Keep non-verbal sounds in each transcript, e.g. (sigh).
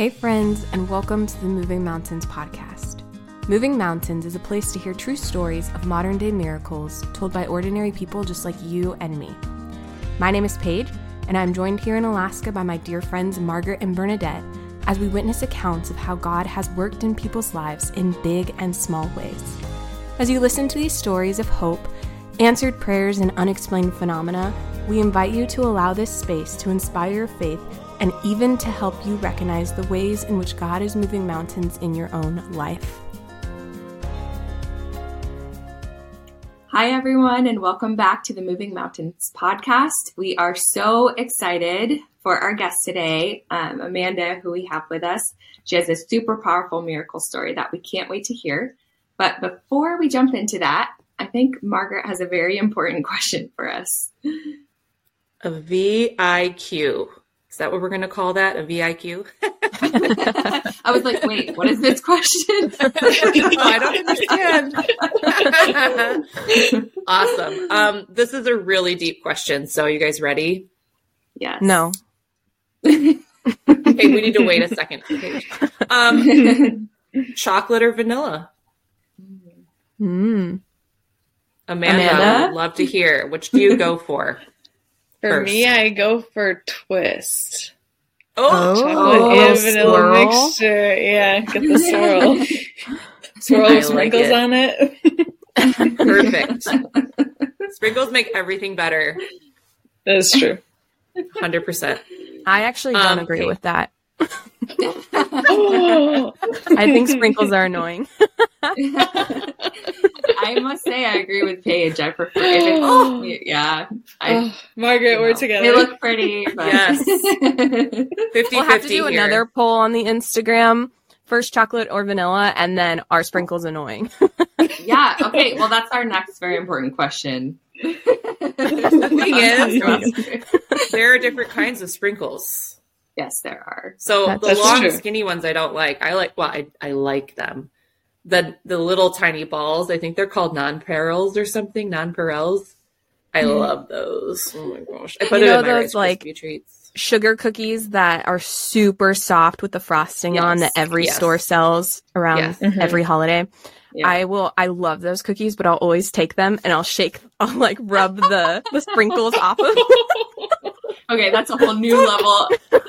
Hey, friends, and welcome to the Moving Mountains podcast. Moving Mountains is a place to hear true stories of modern day miracles told by ordinary people just like you and me. My name is Paige, and I'm joined here in Alaska by my dear friends Margaret and Bernadette as we witness accounts of how God has worked in people's lives in big and small ways. As you listen to these stories of hope, answered prayers, and unexplained phenomena, we invite you to allow this space to inspire your faith and even to help you recognize the ways in which God is moving mountains in your own life. Hi, everyone, and welcome back to the Moving Mountains podcast. We are so excited for our guest today, um, Amanda, who we have with us. She has a super powerful miracle story that we can't wait to hear. But before we jump into that, I think Margaret has a very important (laughs) question for us. A VIQ. Is that what we're going to call that? A VIQ? (laughs) I was like, wait, what is this question? (laughs) I don't understand. (laughs) awesome. Um, this is a really deep question. So, you guys ready? Yes. No. okay, we need to wait a second. Um, chocolate or vanilla? Mm. Amanda, Amanda? would love to hear. Which do you go for? For First. me, I go for twist. Oh, Chocolate Oh, and vanilla swirl. mixture. Yeah, get the swirl. (laughs) swirl I with like sprinkles it. on it. (laughs) perfect. Sprinkles make everything better. That's true. 100%. I actually don't Um, agree okay. with that. Oh. (laughs) I think sprinkles are annoying. (laughs) I must say, I agree with Paige. I prefer if it's, (gasps) yeah. I, Oh, Margaret, you we're know, together. They look pretty, but Yes. (laughs) 50 We'll have to do here. another poll on the Instagram. First chocolate or vanilla, and then are sprinkles annoying? (laughs) yeah. Okay. Well, that's our next very important question. The thing is- There are different kinds of sprinkles. yes, there are. So That's- the That's long, true. skinny ones I don't like. I like, well, I, I like them. The the little tiny balls, I think they're called nonpareils or something, nonpareils. I Mm. love those. Oh my gosh. I put You it know in those, Rice like, treats. Sugar cookies that are super soft with the frosting on that every yes. store sells around Yes. Mhm. every holiday. Yeah. I will. I love those cookies, but I'll always take them and I'll shake. (laughs) I'll like rub the the sprinkles off of. (laughs) okay, that's a whole new level. (laughs)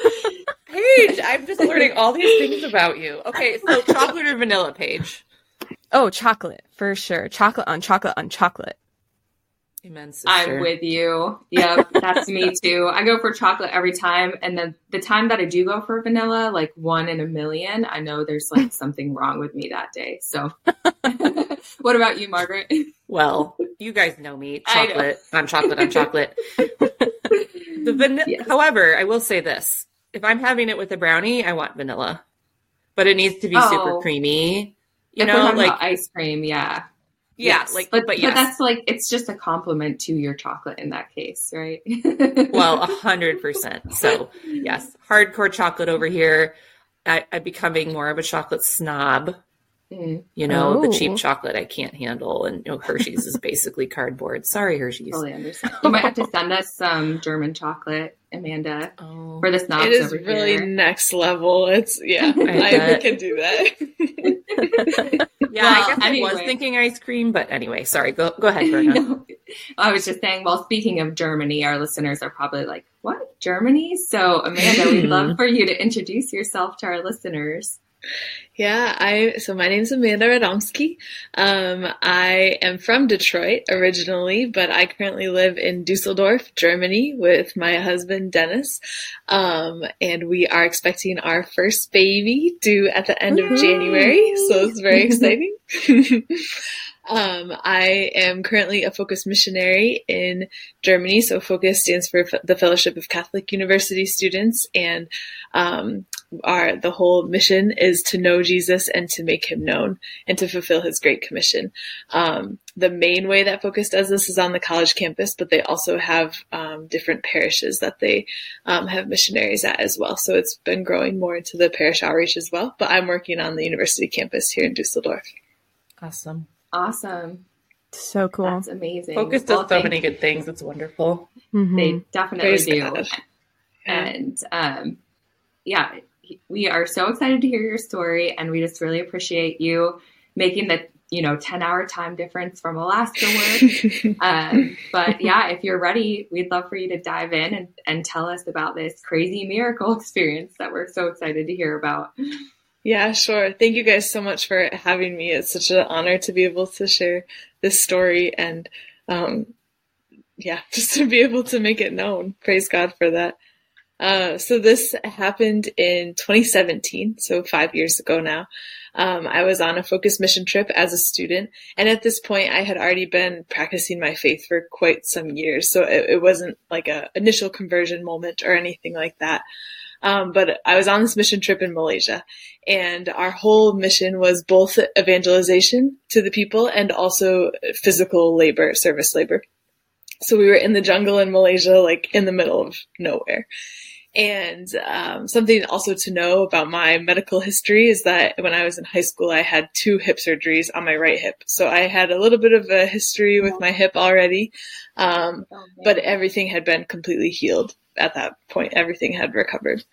Paige, I'm just learning all these things about you. Okay, so chocolate or vanilla, Paige? Oh, chocolate for sure. Chocolate on chocolate on chocolate. Amen, sister. I'm with you. Yep, that's me (laughs) too. I go for chocolate every time, and then the time that I do go for vanilla, like one in a million, I know there's like (laughs) something wrong with me that day. So, (laughs) what about you, Margaret? Well, you guys know me. I know. Chocolate on chocolate on chocolate. the vanilla. Yes. However, I will say this: if I'm having it with a brownie, I want vanilla, but it needs to be Oh. super creamy. You if know, like ice cream, yeah, yeah, Yes. like but but, yes, that's like it's just a compliment to your chocolate in that case, right? (laughs) well, a hundred percent. So yes, hardcore chocolate over here. I, I'm becoming more of a chocolate snob. Mm, You know, the Oh. cheap chocolate I can't handle, and you know, Hershey's is basically cardboard. Sorry, Hershey's. totally understand. You might have to send us some German chocolate, Amanda, Oh. for the snobs it is over really here. next level. It's yeah, I, bet. can do that. (laughs) Yeah, Well, I guess I was thinking ice cream, but anyway, sorry. Go go ahead, (laughs) No. I was just saying, well, speaking of Germany, our listeners are probably like, what? Germany? So, Amanda, we'd love mm. for you to introduce yourself to our listeners. Yeah, I so my name's Amanda Radomski. Um, I am from Detroit originally, but I currently live in Dusseldorf, Germany, with my husband Dennis. Um, and we are expecting our first baby due at the end of January, so it's very exciting. (laughs) Um, I am currently a Focus missionary in Germany. So Focus stands for F- the Fellowship of Catholic University Students, and um, our the whole mission is to know Jesus and to make Him known and to fulfill His Great Commission. Um, the main way that Focus does this is on the college campus, but they also have um, different parishes that they um, have missionaries at as well. So it's been growing more into the parish outreach as well. But I'm working on the university campus here in Dusseldorf. Awesome. Awesome. So cool. That's amazing. Focus does Well, so many good things. It's wonderful. Mhm. They definitely Praise do. God. And um, yeah, we are so excited to hear your story, and we just really appreciate you making the you know 10 hour time difference from Alaska work. (laughs) um, but yeah, if you're ready, we'd love for you to dive in and, and tell us about this crazy miracle (laughs) experience that we're so excited to hear about. Yeah, sure. Thank you guys so much for having me. It's such an honor to be able to share this story and, um, yeah, (laughs) just to be able to make it known. Praise God for that. Uh, so this happened in 2017, so five years ago now. Um, I was on a Focus mission trip as a student, and at this point, I had already been practicing my faith for quite some years. So it, it wasn't like a initial conversion moment or anything like that. Um, but I was on this mission trip in Malaysia, and our whole mission was both evangelization to the people and also physical labor, service labor. So we were in the jungle in Malaysia, like in the middle of nowhere. And um, something also to know about my medical history is that when I was in high school, I had two hip surgeries on my right hip. So I had a little bit of a history with my hip already, um, but everything had been completely healed at that point. Everything had recovered.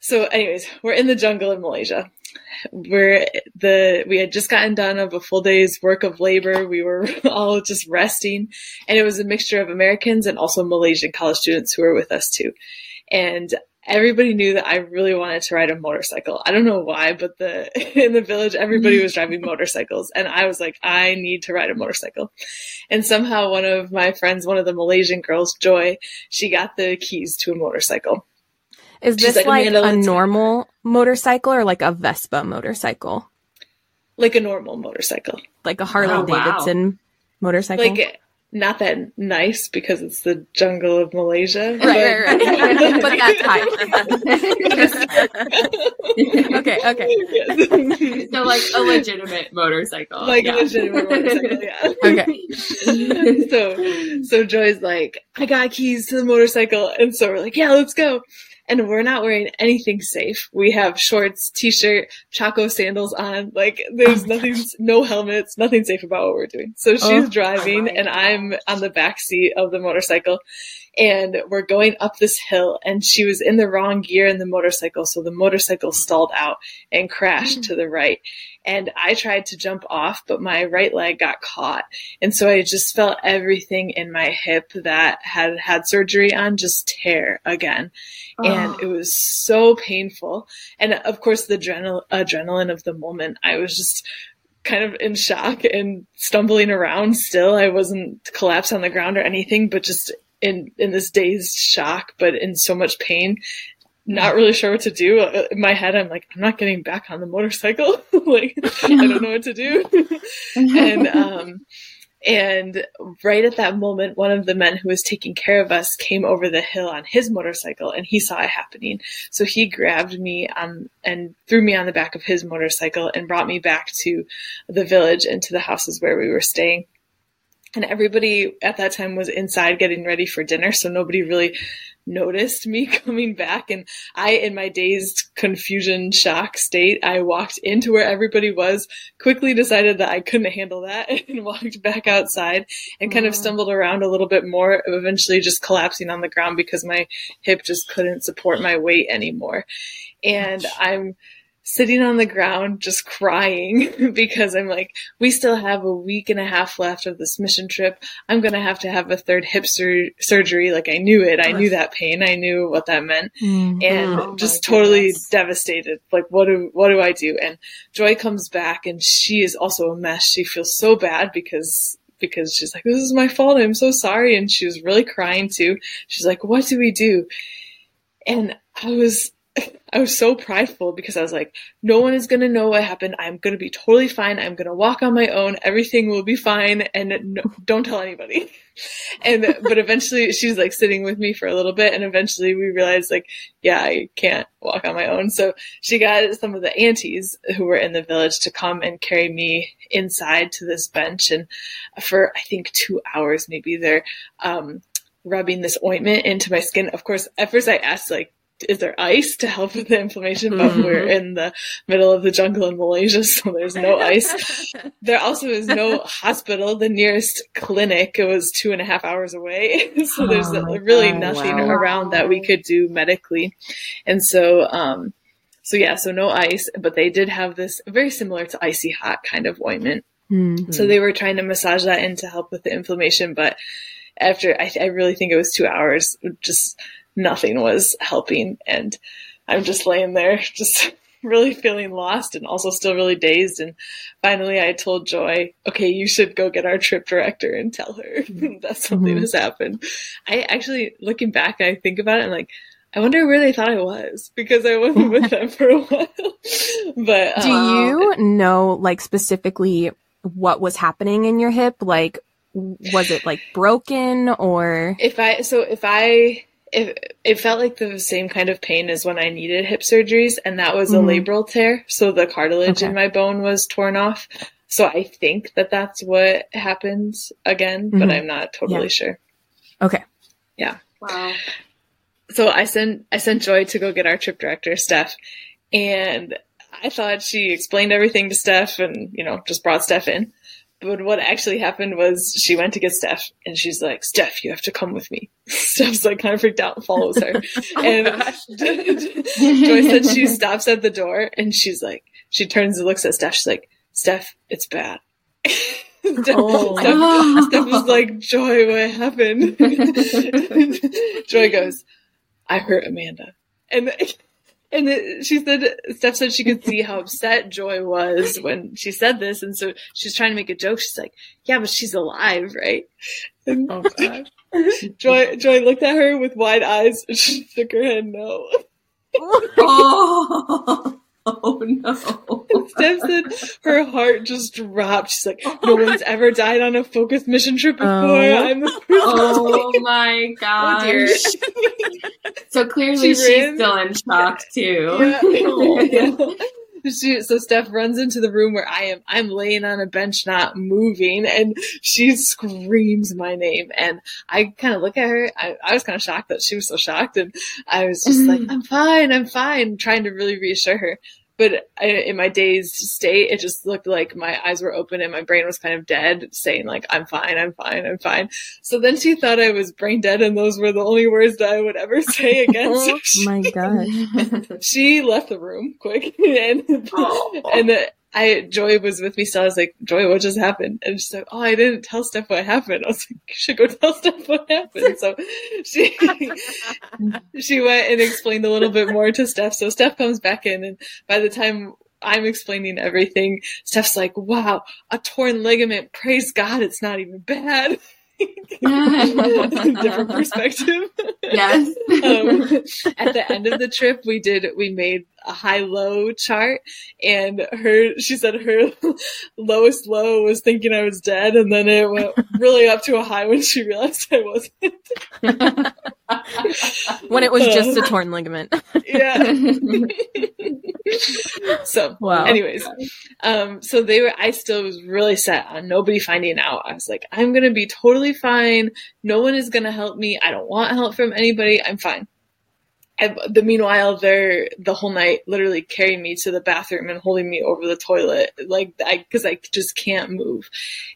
So, anyways, we're in the jungle in Malaysia. We're the we had just gotten done of a full day's work of labor. We were (laughs) all just resting, and it was a mixture of Americans and also Malaysian college students who were with us too and everybody knew that I really wanted to ride a motorcycle. I don't know why, but the (laughs) in the village everybody mm. was driving motorcycles and I was like I need to ride a motorcycle. And somehow one of my friends, one of the Malaysian girls, Joy, she got the keys to a motorcycle. Is She's this like, like a normal motorcycle or like a Vespa motorcycle? Like a normal motorcycle. Like a Harley oh, Davidson wow. motorcycle. Like not that nice because it's the jungle of Malaysia. Right, right, right. but (laughs) that's (laughs) high. okay, okay. Yes. So like a legitimate motorcycle. Like yeah. a legitimate motorcycle, yeah. okay. (laughs) so so Joy's like, I got keys to the motorcycle and so we're like, yeah, let's go and we're not wearing anything safe. We have shorts, t-shirt, Chaco sandals on. Like there's oh nothing, gosh. no helmets, nothing safe about what we're doing. So she's oh, driving and I'm on the back seat of the motorcycle and we're going up this hill and she was in the wrong gear in the motorcycle. So the motorcycle stalled out and crashed mm. to the right and I tried to jump off, but my right leg got caught. And so I just felt everything in my hip that had had surgery on just tear again. Oh. And it was so painful. And of course, the adrenal- adrenaline of the moment, I was just kind of in shock and stumbling around still. I wasn't collapsed on the ground or anything, but just in in this dazed shock, but in so much pain not really sure what to do. Uh, in my head, I'm like, I'm not getting back on the motorcycle. (laughs) like, I don't know what to do. (laughs) and, um, and right at that moment, one of the men who was taking care of us came over the hill on his motorcycle and he saw it happening. So he grabbed me um, and threw me on the back of his motorcycle and brought me back to the village and to the houses where we were staying. And everybody at that time was inside getting ready for dinner. So nobody really noticed me (laughs) coming back and I, in my dazed confusion shock state, I walked into where everybody was, quickly decided that I couldn't handle that (laughs) and walked back outside and kind of stumbled around a little bit more, eventually just collapsing on the ground because my hip just couldn't support my weight anymore. And I'm, sitting on the ground just crying (laughs) because I'm like, we still have a week and a half left of this mission trip. I'm going to have to have a third hip sur- surgery. Like I knew it. I knew that pain. I knew what that meant mm-hmm. and oh just totally goodness. devastated. Like what do, what do I do? And Joy comes back and she is also a mess. She feels so bad because because she's like, this is my fault. I'm so sorry. And she was really crying too. She's like, what do we do? And I was, (laughs) I was so prideful because I was like, no one is going to know what happened. I'm going to be totally fine. I'm going to walk on my own. Everything will be fine. And no, don't tell anybody. (laughs) And, but eventually she was like sitting with me for a little bit. And eventually we realized like, yeah, I can't walk on my own. So she got some of the aunties who were in the village to come and carry me inside to this bench. And for, I think two hours, maybe they're, um, rubbing this ointment into my skin. Of course, at first I asked like, is there ice to help with the inflammation? But mm-hmm. we're in the middle of the jungle in Malaysia, (laughs) so there's no (laughs) ice. there also is no hospital. The nearest clinic was two and a half hours away. (laughs) so there's oh really God, nothing wow. around that we could do medically. And so, um, so yeah, so no ice, but they did have this very similar to icy hot kind of ointment. Mm. So they were trying to massage that in to help with the inflammation, but after I, I really think it was two hours, just nothing was helping, and I'm just laying there, (laughs) just really feeling lost and also still really dazed. And finally, I told Joy, "Okay, you should go get our trip director and tell her (laughs) that something Mhm. has happened." I actually, looking back, I think about it, I'm like. I wonder where they thought I was because I wasn't with them (laughs) for a while. But Do um, you know, like, specifically what was happening in your hip? Like, was it like broken or? If I so if I if it felt like the same kind of pain as when I needed hip surgeries, and that was Mhm. a labral tear, so the cartilage Okay. in my bone was torn off. So I think that that's what happens again, but Mhm. I'm not totally Yeah. sure. Okay. Yeah. Wow. So I sent I sent Joy to go get our trip director, Steph, and I thought she explained everything to Steph and you know just brought Steph in. But what actually happened was she went to get Steph and she's like, Steph, you have to come with me. (laughs) Steph's like kind of freaked out and follows her. (laughs) Oh, (laughs) and Joy said she stops at the door and she's like, she turns and looks at Steph. She's like, Steph, it's bad. Steph, Oh. Steph, Steph was like, Joy, what happened? Joy goes, I hurt Amanda. And and it, she said, Steph said she could see how upset Joy was when she said this. And so she's trying to make a joke. She's like, yeah, but she's alive, right? And Oh god. (laughs) Joy, Joy looked at her with wide eyes and she shook her head no. (laughs) oh, (laughs) oh no. Steph said her heart just dropped. She's like, no oh one's ever died on a Focus mission trip oh. before. Oh. I'm the (laughs) first. Oh my Oh (laughs) gosh. So clearly She she's ran- still in shock too. Yeah. She, so Steph runs into the room where I am. I'm laying on a bench, not moving, and she screams my name. And I kind of look at her. I, I was kind of shocked that she was so shocked, and I was just like, mm-hmm. "I'm fine, I'm fine," trying to really reassure her. But I, in my dazed state, it just looked like my eyes were open and my brain was kind of dead, saying like, "I'm fine, I'm fine, I'm fine." So then she thought I was brain dead, and those were the only words that I would ever (laughs) say again. (laughs) Oh my god. (laughs) she left the room quick and Oh. and uh, I Joy was with me still. I was like, Joy, what just happened? And she's like, Oh, I didn't tell Steph what happened. (laughs) I was like, You should go tell Steph what happened. So she (laughs) she went and explained a little bit more to Steph. So Steph comes back in and by the time I'm explaining everything, Steph's like, Wow, a torn ligament, praise God, it's not even bad. (laughs) (laughs) (laughs) Different perspective yes. um, at the end of the trip we did we made a high low chart and her she said her (laughs) lowest low was thinking i was dead and then it went really up to a high when she realized i wasn't when it was just a torn ligament. yeah (laughs) so Wow. anyways um so they were i still was really set on nobody finding out. I was like i'm gonna be totally fine. No one is gonna help me. I don't want help from anybody. I'm fine the meanwhile they're the whole night literally carrying me to the bathroom and holding me over the toilet like i because i just can't move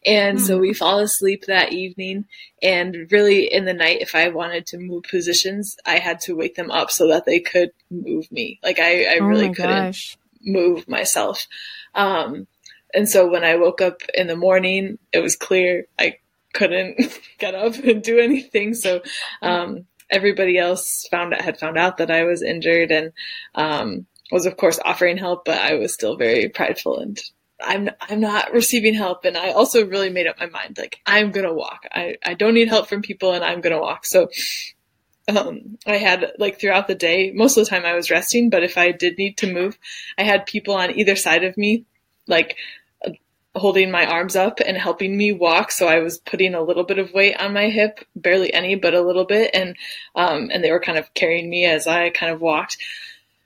and so we fall asleep that evening and really in the night if i wanted to move positions i had to wake them up so that they could move me like i, I oh really couldn't gosh. move myself. Um, and so when I woke up in the morning, it was clear I couldn't (laughs) get up and do anything. So um, everybody else found out, had found out that I was injured and um, was of course offering help, but I was still very prideful and I'm I'm not receiving help. And I also really made up my mind like I'm gonna walk. I I don't need help from people, and I'm gonna walk. So um, I had like throughout the day, most of the time I was resting, but if I did need to move, I had people on either side of me, like holding my arms up and helping me walk. So I was putting a little bit of weight on my hip, barely any, but a little bit. And, um, and they were kind of carrying me as I kind of walked.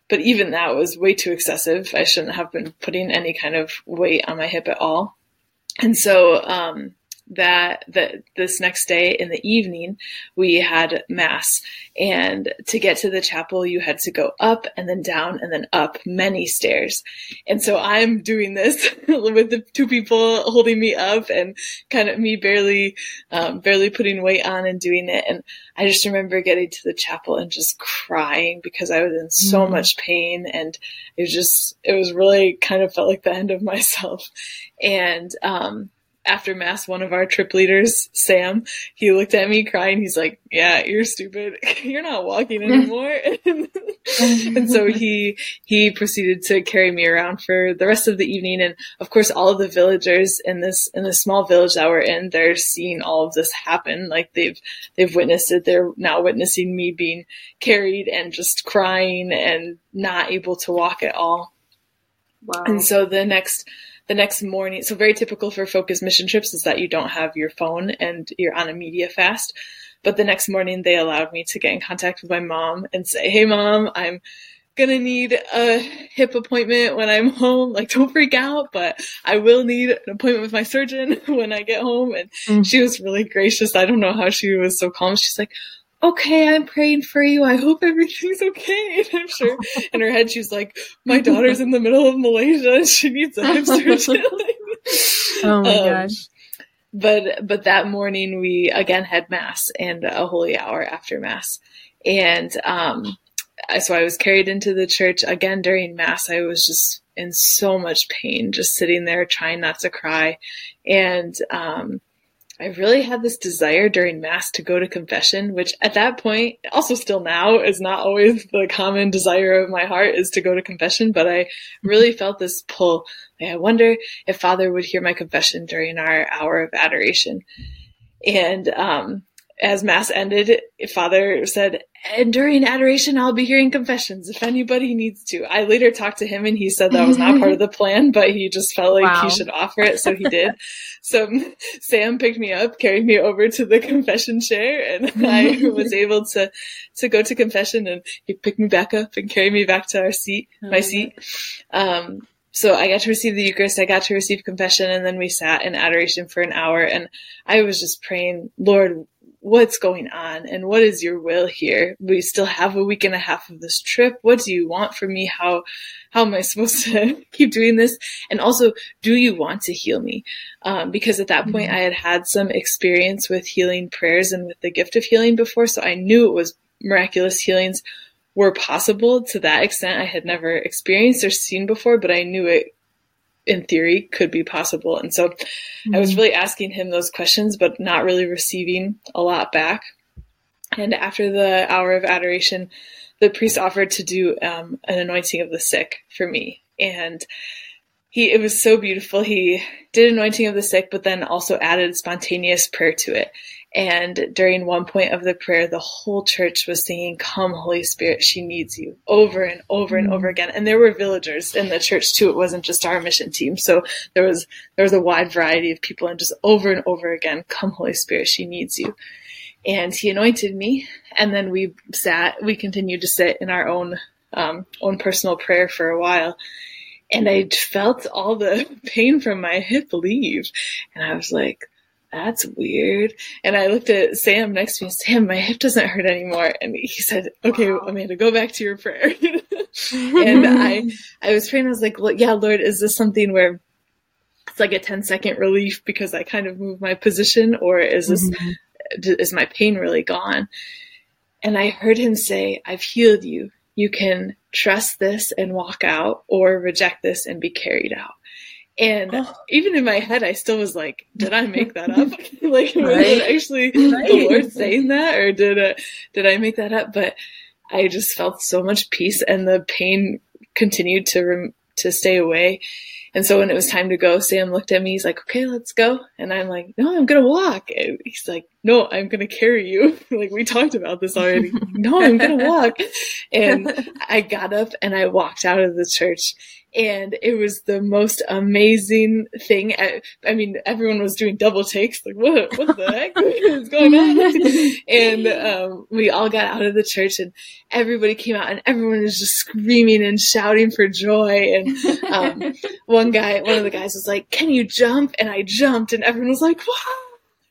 But even that was way too excessive. I shouldn't have been putting any kind of weight on my hip at all. And so, um, that that this next day in the evening we had mass. And to get to the chapel you had to go up and then down and then up many stairs. And so i'm doing this (laughs) with the two people holding me up and kind of me barely um, barely putting weight on and doing it. And i just remember getting to the chapel and just crying because i was in so mm. much pain. And it was just it was really kind of felt like the end of myself. And um after mass, one of our trip leaders, Sam, he looked at me crying. He's like, "Yeah, you're stupid. (laughs) you're not walking (laughs) anymore." (laughs) and so he he proceeded to carry me around for the rest of the evening. And of course, all of the villagers in this in this small village that we're in, they're seeing all of this happen. Like they've they've witnessed it. They're now witnessing me being carried and just crying and not able to walk at all. Wow. And so the next the next morning, so very typical for focus mission trips is that you don't have your phone and you're on a media fast. But the next morning they allowed me to get in contact with my mom and say, Hey mom, I'm gonna need a hip appointment when I'm (laughs) home. Like, don't freak out, but I will need an appointment with my surgeon (laughs) when I get home. And mm. she was really gracious. I don't know how she was so calm. She's like, okay, I'm praying for you. I hope everything's okay. (laughs) And I'm sure in her head, she's like, my daughter's in the middle of Malaysia and she needs a hip surgery. (laughs) oh my um, gosh. But, but that morning we again had mass and a holy hour after mass. And, um, so I was carried into the church again during mass. I was just in so much pain, just sitting there trying not to cry. And, um, I really had this desire during Mass to go to confession, which at that point, also still now, is not always the common desire of my heart is to go to confession, but I really felt this pull. Like, I wonder if Father would hear my confession during our hour of adoration. And um, as Mass ended, Father said, and during adoration, I'll be hearing confessions if anybody needs to. I later talked to him and he said that was not part of the plan, but he just felt like wow. he should offer it. So he did. so (laughs) Sam picked me up, carried me over to the confession chair and (laughs) I was able to, to go to confession and he picked me back up and carried me back to our seat, my seat. Um, so I got to receive the Eucharist, I got to receive confession, and then we sat in adoration for an hour. And I was just praying, Lord, what's going on and what is your will here? We still have a week and a half of this trip. What do you want from me? How, how am I supposed to (laughs) keep doing this? And also, do you want to heal me? Um, because at that mm-hmm. point I had had some experience with healing prayers and with the gift of healing before. So I knew it was miraculous healings were possible to that extent I had never experienced or seen before, but I knew it in theory could be possible. And so mm-hmm. I was mm-hmm. really asking him those questions, but not really receiving a lot back. And after the hour of adoration, the priest offered to do um, an anointing of the sick for me. And he, it was so beautiful. He did anointing of the sick, but then also added spontaneous prayer to it. And during one point of the prayer, the whole church was singing, Come, Holy Spirit, she needs you over and over and over mm. again. And there were villagers in the church too. It wasn't just our mission team. So there was, there was a wide variety of people and just over and over again, Come, Holy Spirit, she needs you. And he anointed me. And then we sat, we continued to sit in our own, um, own personal prayer for a while and I felt all the (laughs) pain from my hip leave. And I was like, that's weird. And I looked at Sam next to me, Sam, my hip doesn't hurt anymore. And he said, okay, wow. Amanda, go back to your prayer. (laughs) and I, I was praying, I was like, yeah, Lord, is this something where it's like a 10 second relief because I kind of moved my position or is this, mm-hmm. is my pain really gone? And I heard him say, I've healed you. You can trust this and walk out or reject this and be carried out. And oh. even in my head, I still was like, did I make that up? (laughs) like, right. was it actually right. the Lord saying that or did it, did I make that up? But I just felt so much peace and the pain continued to, rem- to stay away. And so when it was time to go, Sam looked at me. He's like, okay, let's go. And I'm like, no, I'm going to walk. And he's like, no, I'm going to carry you. (laughs) like we talked about this already. (laughs) no, I'm going to walk. And (laughs) I got up and I walked out of the church and it was the most amazing thing. I, I, mean, everyone was doing double takes, like what, what the heck is going on? and um, we all got out of the church, and everybody came out, and everyone was just screaming and shouting for joy. And um, one guy, one of the guys was like, "Can you jump?" And I jumped, and everyone was like, "Wow!"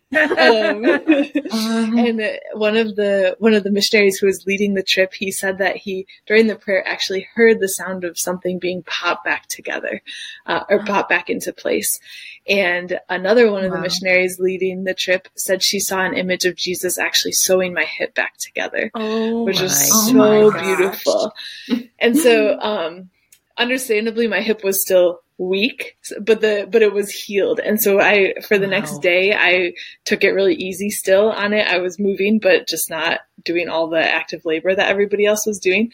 (laughs) um, and one of the one of the missionaries who was leading the trip, he said that he during the prayer actually heard the sound of something being popped back together, uh, or popped back into place. And another one of wow. the missionaries leading the trip said she saw an image of Jesus actually sewing my hip back together, oh which was so beautiful. (laughs) and so, um, understandably, my hip was still week, but the but it was healed. And so I for the wow. next day I took it really easy still on it. I was moving but just not doing all the active labor that everybody else was doing.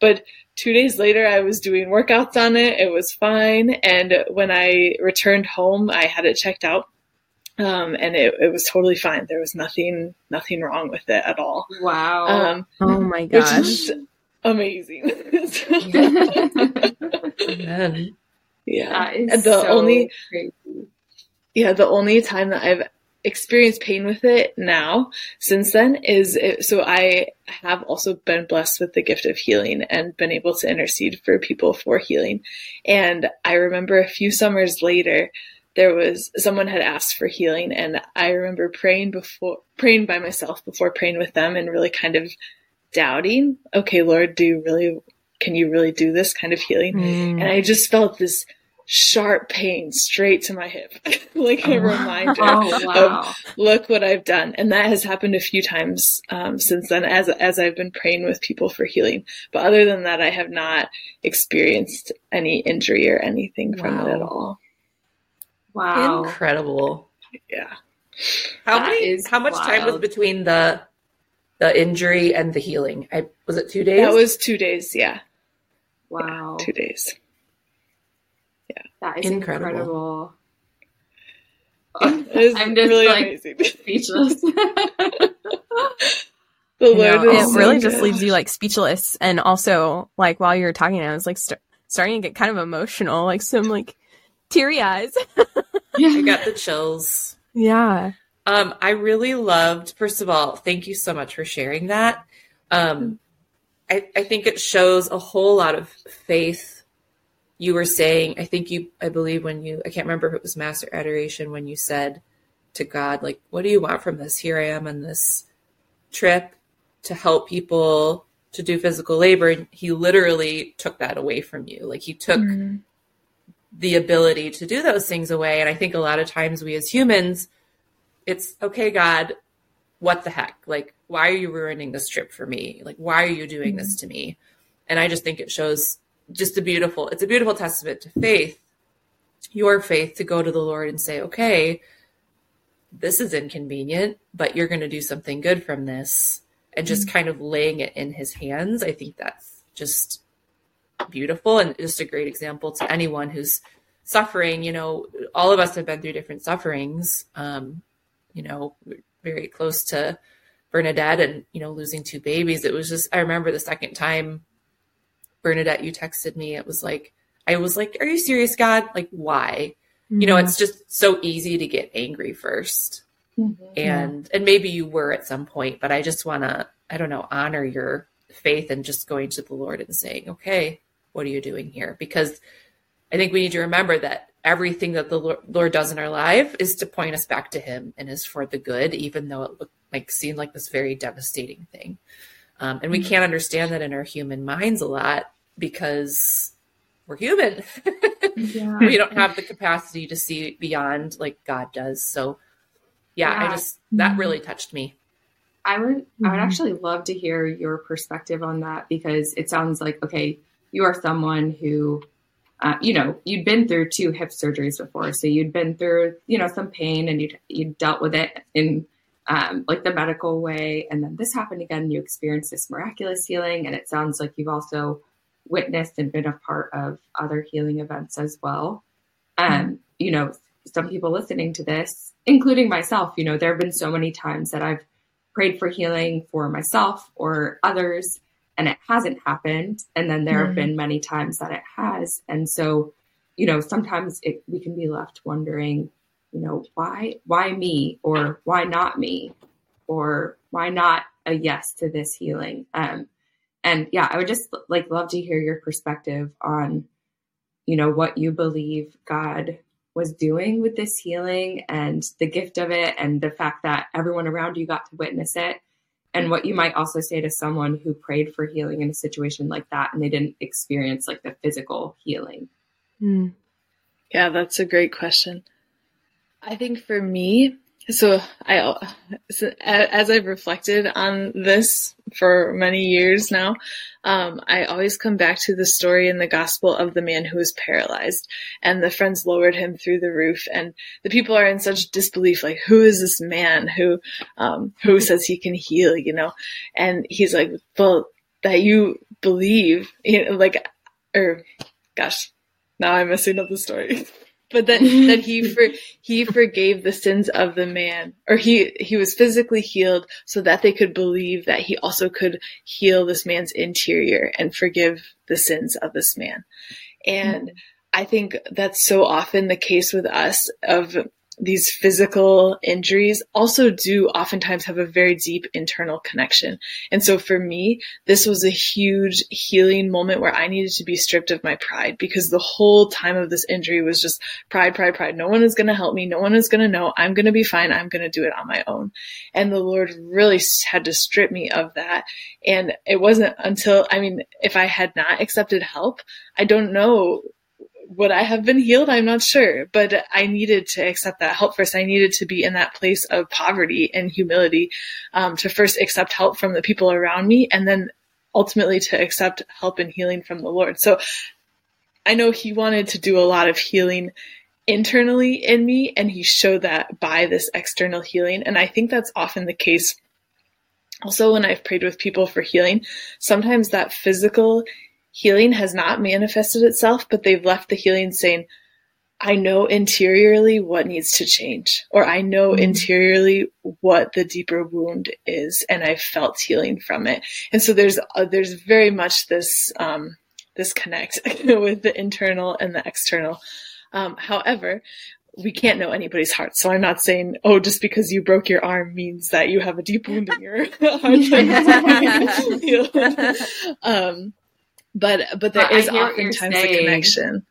But 2 days later I was doing workouts on it. It was fine and when I returned home I had it checked out. Um, and it, it was totally fine. There was nothing, nothing wrong with it at all. Wow. Um, oh my gosh. amazing. (laughs) (laughs) Amen. Yeah. the so only crazy. Yeah, the only time that I've experienced pain with it now since then is it, so I have also been blessed with the gift of healing and been able to intercede for people for healing. And I remember a few summers later, there was someone had asked for healing and I remember praying before praying by myself before praying with them and really kind of doubting, okay, Lord, do you really can you really do this kind of healing? Mm. And I just felt this sharp pain straight to my hip, (laughs) like a oh, reminder (laughs) oh, wow. of look what I've done. And that has happened a few times um, since then, as as I've been praying with people for healing. But other than that, I have not experienced any injury or anything wow. from it at all. Wow, incredible! Yeah. How that many? How much wild. time was between the the injury and the healing? I was it two days? That was two days. Yeah. Wow. Yeah, two days. Yeah. That is incredible. incredible. (laughs) (laughs) I'm just really like amazing. (laughs) speechless. the Lord it so really good. just leaves you like speechless and also like while you're talking I was like st- starting to get kind of emotional like some like teary eyes yeah I got the chills yeah um I really loved first of all thank you so much for sharing that um I, I think it shows a whole lot of faith you were saying, I think you, I believe when you, I can't remember if it was Mass or Adoration, when you said to God, like, what do you want from this? Here I am on this trip to help people to do physical labor. And he literally took that away from you. Like, he took mm-hmm. the ability to do those things away. And I think a lot of times we as humans, it's okay, God, what the heck? Like, why are you ruining this trip for me? Like, why are you doing this to me? And I just think it shows just a beautiful it's a beautiful testament to faith your faith to go to the lord and say okay this is inconvenient but you're going to do something good from this and just mm-hmm. kind of laying it in his hands i think that's just beautiful and just a great example to anyone who's suffering you know all of us have been through different sufferings um you know very close to bernadette and you know losing two babies it was just i remember the second time Bernadette, you texted me. It was like, I was like, are you serious, God? Like, why? Mm-hmm. You know, it's just so easy to get angry 1st mm-hmm. And, and maybe you were at some point, but I just want to, I don't know, honor your faith and just going to the Lord and saying, okay, what are you doing here? Because I think we need to remember that everything that the Lord does in our life is to point us back to Him and is for the good, even though it looked like seemed like this very devastating thing. Um, and we mm-hmm. can't understand that in our human minds a lot because we're human. yeah. (laughs) we don't have the capacity to see beyond like God does. So yeah, yeah. I just that mm-hmm. really touched me. I would mm-hmm. I would mm-hmm. actually love to hear your perspective on that because it sounds like okay, you are someone who uh, you know, you'd been through two hip surgeries before, so you'd been through, you know, some pain and you'd you dealt with it in um, like the medical way. And then this happened again. You experienced this miraculous healing. And it sounds like you've also witnessed and been a part of other healing events as well. And, um, you know, some people listening to this, including myself, you know, there have been so many times that I've prayed for healing for myself or others and it hasn't happened. And then there mm-hmm. have been many times that it has. And so, you know, sometimes it, we can be left wondering, you know, why why me or why not me or why not a yes to this healing? Um, and yeah, I would just like love to hear your perspective on, you know, what you believe God was doing with this healing and the gift of it and the fact that everyone around you got to witness it and what you might also say to someone who prayed for healing in a situation like that and they didn't experience like the physical healing mm. yeah that's a great question i think for me so I, so as I've reflected on this for many years now, um, I always come back to the story in the gospel of the man who was paralyzed and the friends lowered him through the roof and the people are in such disbelief. Like, who is this man who, um, who says he can heal, you know? And he's like, well, that you believe, you know, like, or gosh, now I'm messing up the story. (laughs) but that (laughs) that he for, he forgave the sins of the man or he he was physically healed so that they could believe that he also could heal this man's interior and forgive the sins of this man and mm-hmm. i think that's so often the case with us of these physical injuries also do oftentimes have a very deep internal connection. And so for me, this was a huge healing moment where I needed to be stripped of my pride because the whole time of this injury was just pride, pride, pride. No one is going to help me. No one is going to know. I'm going to be fine. I'm going to do it on my own. And the Lord really had to strip me of that. And it wasn't until, I mean, if I had not accepted help, I don't know would I have been healed? I'm not sure, but I needed to accept that help first. I needed to be in that place of poverty and humility um, to first accept help from the people around me, and then ultimately to accept help and healing from the Lord. So I know He wanted to do a lot of healing internally in me, and He showed that by this external healing. And I think that's often the case. Also, when I've prayed with people for healing, sometimes that physical healing has not manifested itself, but they've left the healing saying, I know interiorly what needs to change, or I know mm-hmm. interiorly what the deeper wound is, and I felt healing from it. And so there's uh, there's very much this um, this connect (laughs) with the internal and the external. Um, however, we can't know anybody's heart. So I'm not saying, oh, just because you broke your arm means that you have a deep wound in your (laughs) heart. (laughs) um, but but there is oftentimes a connection.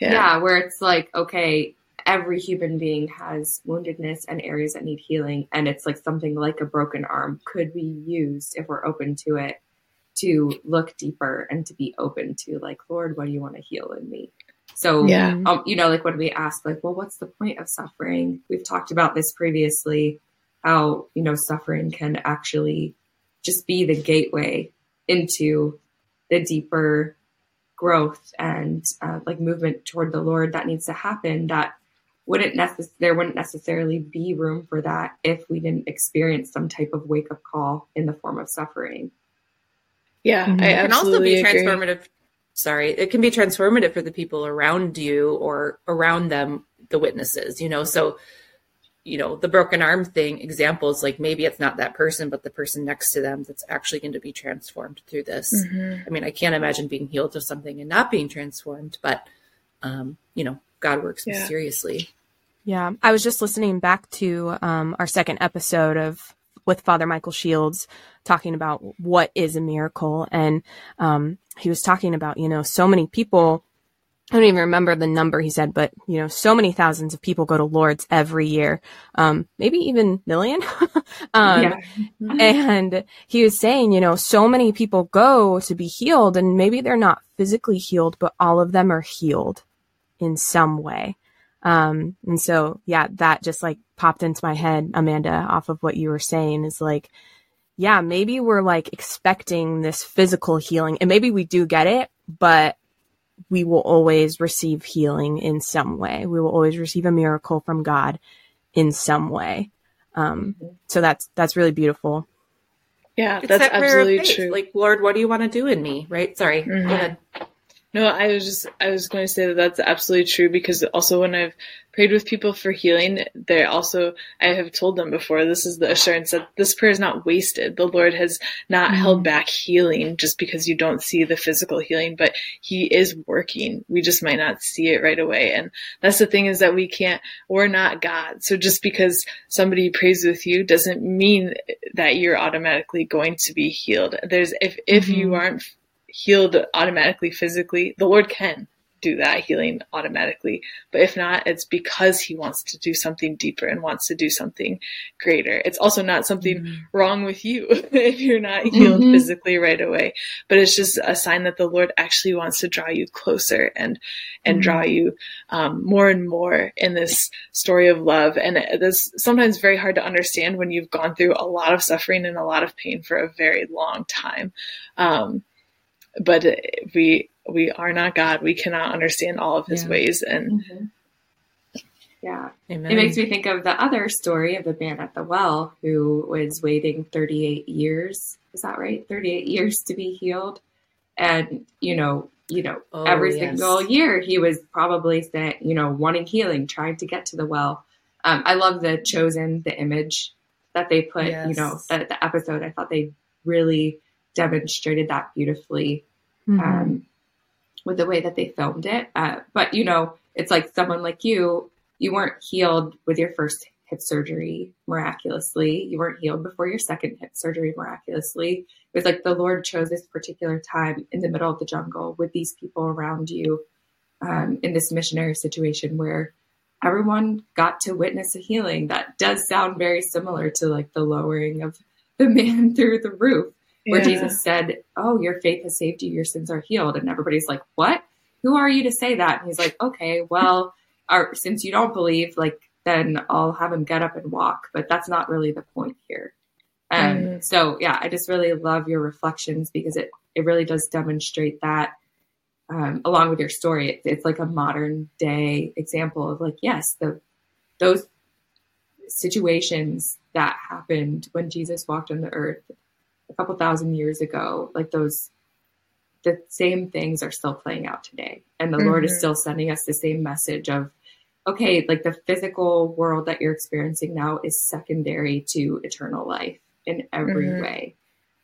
Yeah. yeah, where it's like, okay, every human being has woundedness and areas that need healing, and it's like something like a broken arm could be used if we're open to it to look deeper and to be open to like, Lord, what do you want to heal in me? So, yeah. Um, you know, like when we ask, like, well, what's the point of suffering? We've talked about this previously, how, you know, suffering can actually just be the gateway into the deeper growth and uh, like movement toward the Lord that needs to happen that wouldn't necess- there wouldn't necessarily be room for that if we didn't experience some type of wake up call in the form of suffering. Yeah, mm-hmm. I it can also be agree. transformative. Sorry, it can be transformative for the people around you or around them, the witnesses. You know, so you know the broken arm thing examples like maybe it's not that person but the person next to them that's actually going to be transformed through this mm-hmm. i mean i can't imagine being healed of something and not being transformed but um you know god works yeah. mysteriously yeah i was just listening back to um our second episode of with father michael shields talking about what is a miracle and um he was talking about you know so many people I don't even remember the number he said, but you know, so many thousands of people go to Lourdes every year, um, maybe even million. (laughs) um, yeah. Mm-hmm. and he was saying, you know, so many people go to be healed and maybe they're not physically healed, but all of them are healed in some way. Um, and so, yeah, that just like popped into my head, Amanda, off of what you were saying is like, yeah, maybe we're like expecting this physical healing and maybe we do get it, but we will always receive healing in some way. We will always receive a miracle from God in some way. Um, so that's that's really beautiful. Yeah, it's that's that absolutely true. Like, Lord, what do you want to do in me? Right? Sorry. Mm-hmm. Go ahead. No, I was just I was going to say that that's absolutely true because also when I've prayed with people for healing, they also I have told them before this is the assurance that this prayer is not wasted. The Lord has not mm-hmm. held back healing just because you don't see the physical healing, but He is working. We just might not see it right away, and that's the thing is that we can't. We're not God, so just because somebody prays with you doesn't mean that you're automatically going to be healed. There's if if mm-hmm. you aren't healed automatically physically, the Lord can. Do that healing automatically. But if not, it's because he wants to do something deeper and wants to do something greater. It's also not something mm-hmm. wrong with you (laughs) if you're not healed mm-hmm. physically right away, but it's just a sign that the Lord actually wants to draw you closer and, and mm-hmm. draw you, um, more and more in this story of love. And it's sometimes very hard to understand when you've gone through a lot of suffering and a lot of pain for a very long time. Um, but we we are not God. We cannot understand all of His yeah. ways, and mm-hmm. yeah, Amen. it makes me think of the other story of the man at the well who was waiting 38 years. Is that right? 38 years to be healed, and you know, you know, oh, every yes. single year he was probably saying, you know, wanting healing, trying to get to the well. Um, I love the chosen, the image that they put. Yes. You know, the, the episode. I thought they really demonstrated that beautifully mm-hmm. um, with the way that they filmed it. Uh, but you know, it's like someone like you, you weren't healed with your first hip surgery miraculously. You weren't healed before your second hip surgery miraculously. It was like the Lord chose this particular time in the middle of the jungle with these people around you um, in this missionary situation where everyone got to witness a healing that does sound very similar to like the lowering of the (laughs) man through the roof where yeah. Jesus said, Oh, your faith has saved you, your sins are healed. And everybody's like, What? Who are you to say that? And he's like, Okay, well, our, since you don't believe, like, then I'll have him get up and walk. But that's not really the point here. And mm. so, yeah, I just really love your reflections because it, it really does demonstrate that um, along with your story. It, it's like a modern day example of like, yes, the, those situations that happened when Jesus walked on the earth, a couple thousand years ago, like those, the same things are still playing out today. And the mm-hmm. Lord is mm-hmm. still sending us the same message of, okay, like the physical world that you're experiencing now is secondary to eternal life in every mm-hmm. way.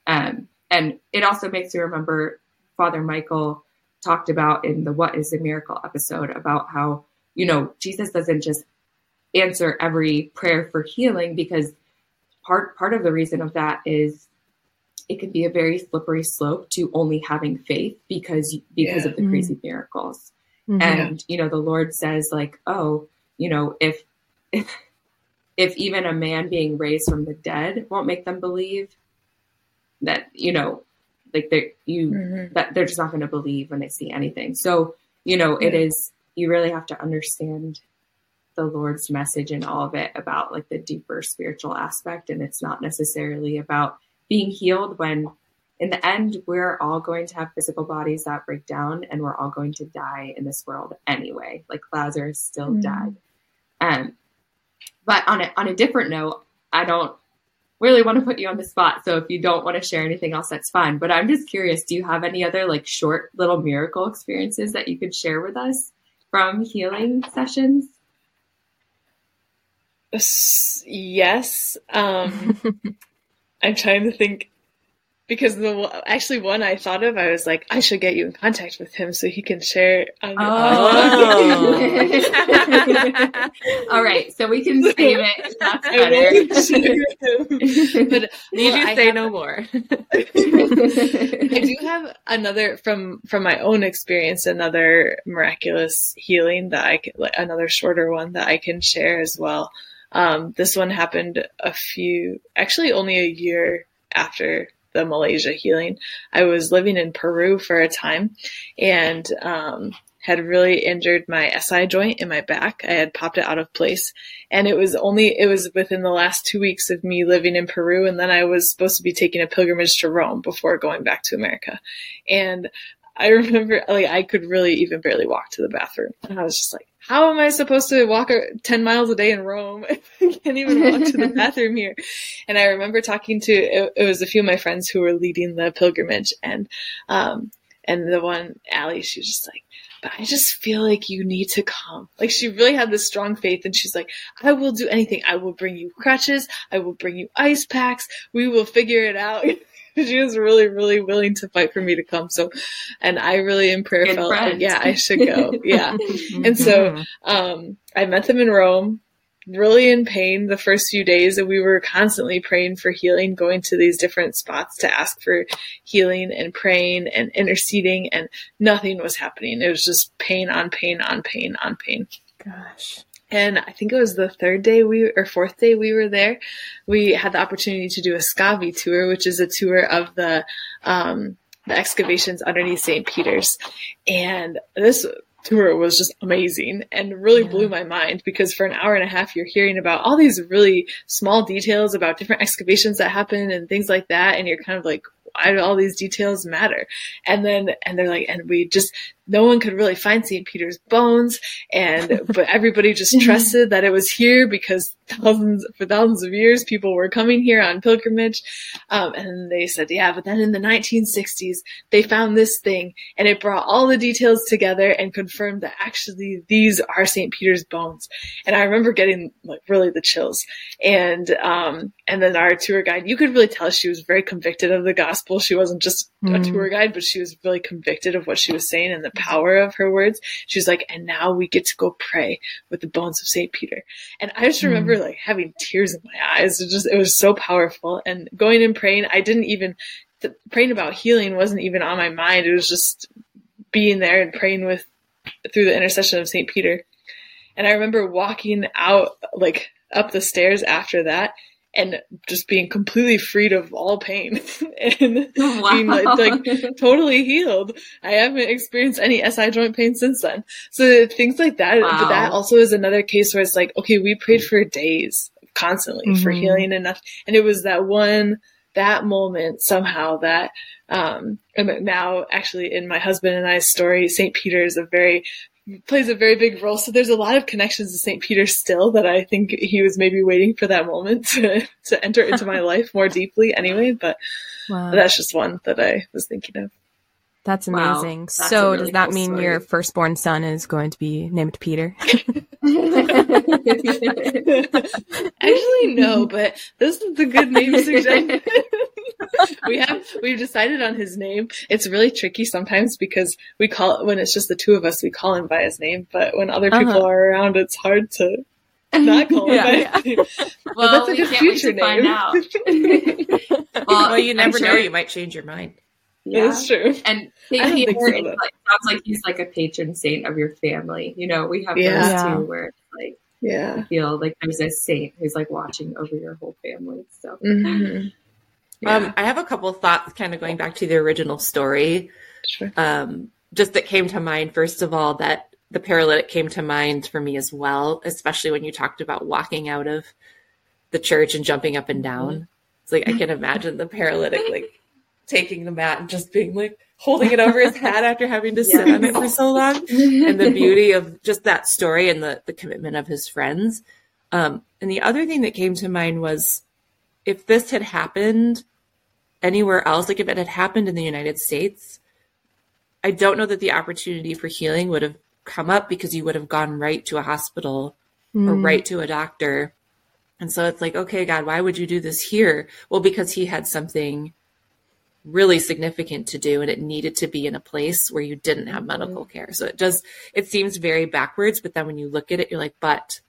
Um, and it also makes you remember Father Michael talked about in the What is a Miracle episode about how, you know, Jesus doesn't just answer every prayer for healing because part part of the reason of that is it can be a very slippery slope to only having faith because because yeah. of the mm-hmm. crazy miracles. Mm-hmm. And you know, the Lord says like, "Oh, you know, if if if even a man being raised from the dead won't make them believe that, you know, like they you mm-hmm. that they're just not going to believe when they see anything." So, you know, it is you really have to understand the Lord's message and all of it about like the deeper spiritual aspect and it's not necessarily about being healed when in the end we're all going to have physical bodies that break down and we're all going to die in this world anyway. Like lazarus still mm. died. Um, but on a, on a different note i don't really want to put you on the spot so if you don't want to share anything else that's fine. But i'm just curious do you have any other like short little miracle experiences that you could share with us from healing sessions? Yes um (laughs) I'm trying to think because the actually one I thought of, I was like, I should get you in contact with him so he can share. On oh. (laughs) All right, so we can save it. That's better. (laughs) (laughs) but need well, you say no more. I do have another from from my own experience, another miraculous healing that I could, like another shorter one that I can share as well. Um, this one happened a few, actually only a year after the Malaysia healing. I was living in Peru for a time and, um, had really injured my SI joint in my back. I had popped it out of place and it was only, it was within the last two weeks of me living in Peru. And then I was supposed to be taking a pilgrimage to Rome before going back to America. And I remember like I could really even barely walk to the bathroom. And I was just like, how am I supposed to walk 10 miles a day in Rome? (laughs) If I can't even walk to the (laughs) bathroom here. And I remember talking to, it, it, was a few of my friends who were leading the pilgrimage and, um, and the one, Allie, she was just like, but I just feel like you need to come. Like she really had this strong faith and she's like, I will do anything. I will bring you crutches. I will bring you ice packs. We will figure it out. (laughs) (laughs) she was really, really willing to fight for me to come. So, and I really in prayer Good felt like, yeah, I should go. (laughs) Yeah. and so, um, I met them in Rome really in pain the first few days and we were constantly praying for healing, going to these different spots to ask for healing and praying and interceding and nothing was happening. It was just pain on pain on pain on pain. Gosh. And I think it was the third day we or fourth day we were there. We had the opportunity to do a Scavi tour, which is a tour of the um, the excavations underneath St. Peter's. And this tour was just amazing and really yeah. blew my mind because for an hour and a half you're hearing about all these really small details about different excavations that happen and things like that and you're kind of like why do all these details matter and then and they're like and we just no one could really find St. Peter's bones and (laughs) but everybody just trusted that it was here because thousands for thousands of years people were coming here on pilgrimage um, and they said yeah but then in the 1960s they found this thing and it brought all the details together and confirmed that actually these are St. Peter's bones and I remember getting like really the chills and um, and then our tour guide you could really tell she was very convicted of the gospel she wasn't just mm. a tour guide but she was really convicted of what she was saying and the power of her words. She was like, and now we get to go pray with the bones of St. Peter. And I just remember mm. like having tears in my eyes. It just, it was so powerful. And going and praying, I didn't even, praying about healing wasn't even on my mind. It was just being there and praying with, through the intercession of St. Peter. And I remember walking out, like, up the stairs after that and just being completely freed of all pain (laughs) and wow. being like, like, totally healed. I haven't experienced any SI joint pain since then. So things like that, wow. but that also is another case where it's like, okay, we prayed for days constantly mm-hmm. for healing enough. And it was that one, that moment somehow that, um, now actually in my husband and I's story, St. Peter is a very plays a very big role. So there's a lot of connections to St. Peter still that I think he was maybe waiting for that moment (laughs) to, to enter into my (laughs) life more deeply anyway. But wow. that's just one that I was thinking of. That's amazing. Wow, that's so really does that cool mean story. your firstborn son is going to be named Peter? (laughs) Actually, no, but this is the good name suggestion. we have we've decided on his name. It's really tricky sometimes because we call it when it's just the two of us, we call him by his name. But when other people uh-huh. are around, it's hard to not call him (laughs) yeah, by yeah. his name. Well, that's a good future name. (laughs) well, well, you never sure. know. You might change your mind. Yeah. It's true. And (laughs) Saint Peter so, like, sounds like he's like a patron saint of your family. You know, we have yeah. those yeah. too where it's like yeah. feel like there's a saint who's like watching over your whole family. So mm-hmm. (laughs) yeah. um, I have a couple thoughts kind of going back to the original story. Sure. Um, just that came to mind, first of all, that the paralytic came to mind for me as well, especially when you talked about walking out of the church and jumping up and down. Mm-hmm. It's like I can imagine the paralytic like taking the mat and just being like holding it over his (laughs) head after having to sit on it for so long. And the beauty of just that story and the, the commitment of his friends. Um, and the other thing that came to mind was if this had happened anywhere else like if it had happened in the united states i don't know that the opportunity for healing would have come up because you would have gone right to a hospital mm. or right to a doctor. And so it's like okay god why would you do this here? Well because he had something really significant to do and it needed to be in a place where you didn't have medical mm-hmm. care. So it does it seems very backwards, but then when you look at it you're like, but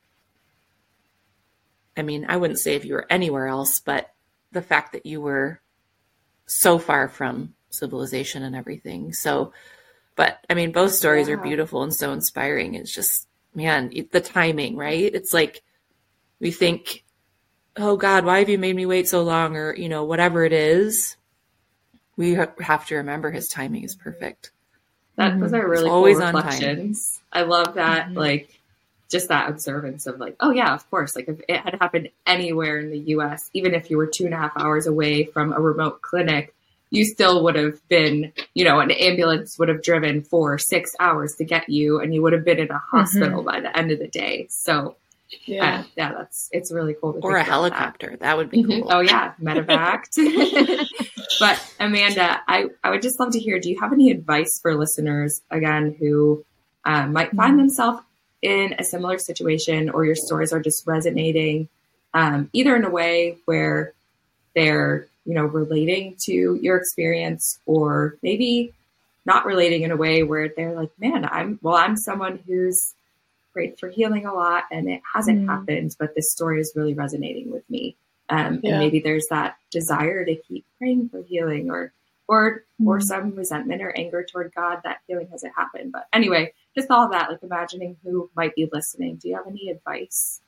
I mean, I wouldn't say if you were anywhere else, but the fact that you were so far from civilization and everything. So but I mean, both stories yeah. are beautiful and so inspiring. It's just man, the timing, right? It's like we think oh god why have you made me wait so long or you know whatever it is we have to remember his timing is perfect. That mm-hmm. those are really cool reflections. I love that, mm-hmm. like just that observance of like, oh yeah, of course. Like if it had happened anywhere in the U.S., even if you were two and a half hours away from a remote clinic, you still would have been, you know, an ambulance would have driven for six hours to get you, and you would have been in a hospital mm-hmm. by the end of the day. So yeah, uh, yeah, that's it's really cool. or a helicopter, that. that. would be mm-hmm. cool. oh yeah, medevaced. (laughs) (laughs) but Amanda, I I would just love to hear. Do you have any advice for listeners again who um, might find mm-hmm. themselves in a similar situation, or your stories are just resonating, um, either in a way where they're you know relating to your experience, or maybe not relating in a way where they're like, man, I'm well, I'm someone who's prayed for healing a lot and it hasn't Mm. happened, but this story is really resonating with me. Um, Yeah. And maybe there's that desire to keep praying for healing or or or Mm. some resentment or anger toward God that healing hasn't happened. But anyway, just all that, like imagining who might be listening. Do you have any advice?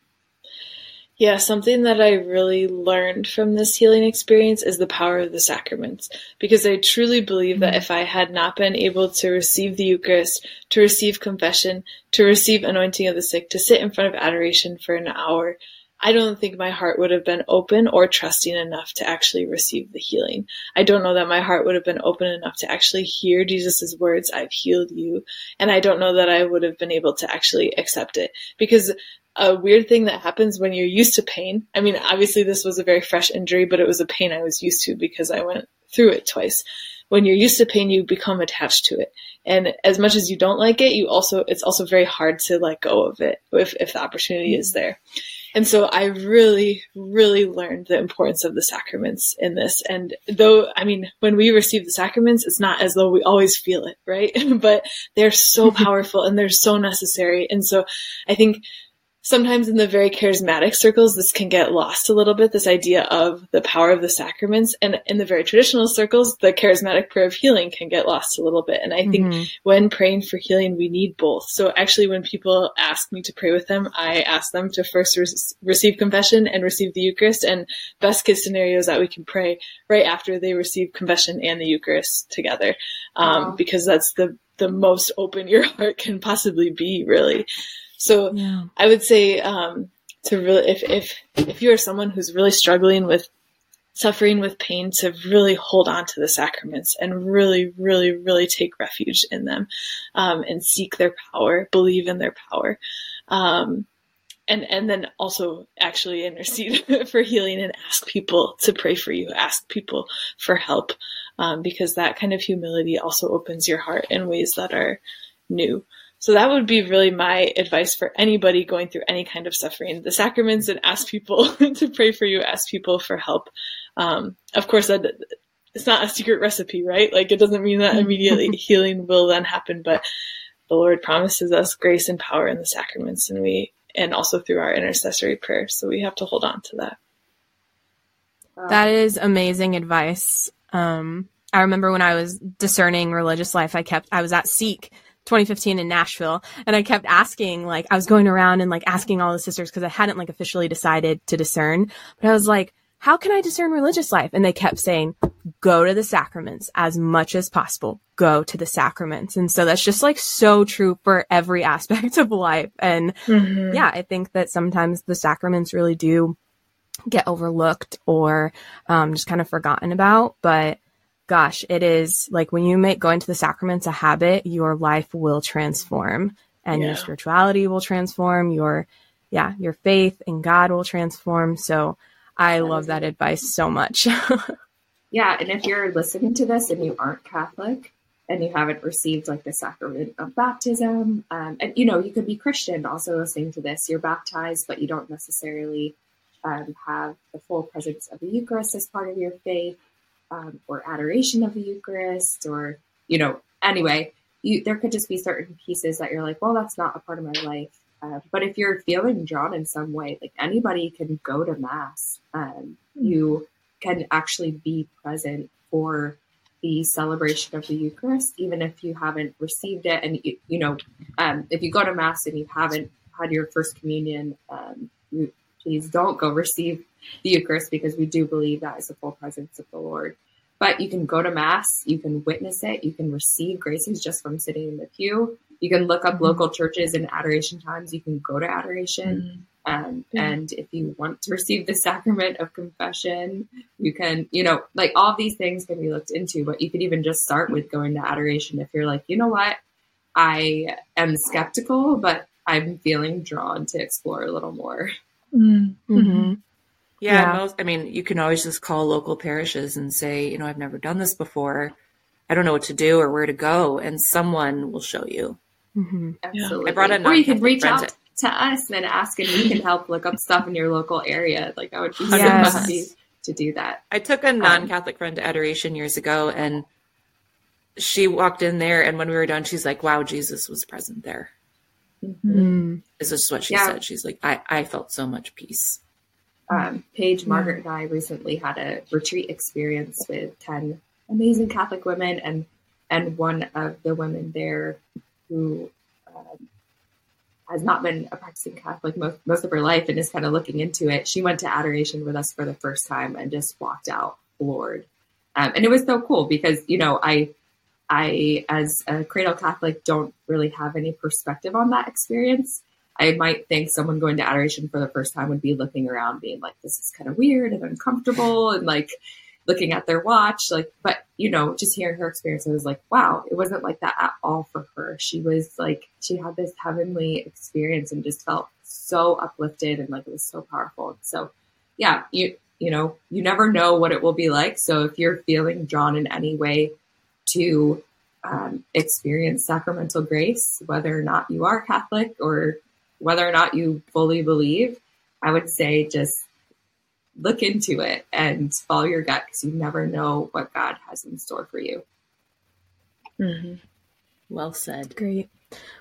Yeah, something that I really learned from this healing experience is the power of the sacraments. Because I truly believe that if I had not been able to receive the Eucharist, to receive confession, to receive anointing of the sick, to sit in front of adoration for an hour, I don't think my heart would have been open or trusting enough to actually receive the healing. I don't know that my heart would have been open enough to actually hear Jesus' words, I've healed you. And I don't know that I would have been able to actually accept it. Because a weird thing that happens when you're used to pain. I mean, obviously this was a very fresh injury, but it was a pain I was used to because I went through it twice. When you're used to pain, you become attached to it. And as much as you don't like it, you also, it's also very hard to let go of it if, if the opportunity is there. And so I really, really learned the importance of the sacraments in this. And though, I mean, when we receive the sacraments, it's not as though we always feel it, right? (laughs) but they're so (laughs) powerful and they're so necessary. And so I think sometimes in the very charismatic circles, this can get lost a little bit, this idea of the power of the sacraments. And in the very traditional circles, the charismatic prayer of healing can get lost a little bit. And I think Mhm. when praying for healing, we need both. So actually, when people ask me to pray with them, I ask them to first re- receive confession and receive the Eucharist. And best case scenario is that we can pray right after they receive confession and the Eucharist together, um, Wow. because that's the the most open your (laughs) heart can possibly be, really. So Yeah. I would say um, to really, if if if you are someone who's really struggling with suffering with pain, to really hold on to the sacraments and really, really, really take refuge in them, um, and seek their power, believe in their power, um, and and then also actually intercede (laughs) for healing and ask people to pray for you, ask people for help, um, because that kind of humility also opens your heart in ways that are new. So that would be really my advice for anybody going through any kind of suffering. The sacraments and ask people (laughs) to pray for you, ask people for help. Um, of course, that it's not a secret recipe, right? Like it doesn't mean that immediately (laughs) healing will then happen, but the Lord promises us grace and power in the sacraments and we, and also through our intercessory prayer. So we have to hold on to that. That is amazing advice. Um, I remember when I was discerning religious life, I kept, I was at Seek 2015 in Nashville and I kept asking, like, I was going around and like asking all the sisters because I hadn't like officially decided to discern, but I was like, how can I discern religious life? And they kept saying, go to the sacraments as much as possible. Go to the sacraments. And so that's just like so true for every (laughs) aspect of life. And yeah, I think that sometimes the sacraments really do get overlooked or um, just kind of forgotten about. But gosh, it is like when you make going to the sacraments a habit, your life will transform and your spirituality will transform. Your, yeah, your faith in God will transform. So I love that advice so much. (laughs) Yeah, and if you're listening to this and you aren't Catholic and you haven't received like the sacrament of baptism, um, and you know, you could be Christian also listening to this. You're baptized, but you don't necessarily um, have the full presence of the Eucharist as part of your faith, um, or adoration of the Eucharist, or you know, anyway, you there could just be certain pieces that you're like, well, that's not a part of my life. Uh, but if you're feeling drawn in some way, like anybody can go to mass. Um, you can actually be present for the celebration of the Eucharist, even if you haven't received it. And you, you know, um, if you go to mass and you haven't had your first communion, um, you, please don't go receive the Eucharist because we do believe that is the full presence of the Lord. But you can go to mass, you can witness it, you can receive graces just from sitting in the pew. You can look up Mhm. local churches and adoration times. You can go to adoration. Um, Yeah. And if you want to receive the (laughs) sacrament of confession, you can, you know, like all these things can be looked into, but you could even just start with going to adoration if you're like, you know what, I am skeptical, but I'm feeling drawn to explore a little more. Mm. Yeah, Yeah. most. I mean, you can always just call local parishes and say, you know, I've never done this before. I don't know what to do or where to go, and someone will show you. hmm Absolutely. I brought a or you can reach friend out to us and ask, and we can help look up (laughs) stuff in your local area. Like I would be so Yes. happy to do that. I took a non-Catholic friend to adoration years ago, and she walked in there, and when we were done, she's like, "Wow, Jesus was present there." Mm. This is what she Yeah. said. She's like, I, I felt so much peace. Um, Paige, Margaret, and I recently had a retreat experience with ten amazing Catholic women, and and one of the women there who um, has not been a practicing Catholic most most of her life and is kind of looking into it. She went to adoration with us for the first time and just walked out floored, um, and it was so cool because you know I. I, as a cradle Catholic, don't really have any perspective on that experience. I might think someone going to adoration for the first time would be looking around, being like, "This is kind of weird and uncomfortable," and like looking at their watch. Like, but you know, just hearing her experience, I was like, "Wow, it wasn't like that at all for her." She was like, she had this heavenly experience and just felt so uplifted and like it was so powerful. So, yeah, you you know, you never know what it will be like. So if you're feeling drawn in any way to um, experience sacramental grace, whether or not you are Catholic or whether or not you fully believe, I would say just look into it and follow your gut because you never know what God has in store for you. Mm-hmm. Well said. Great.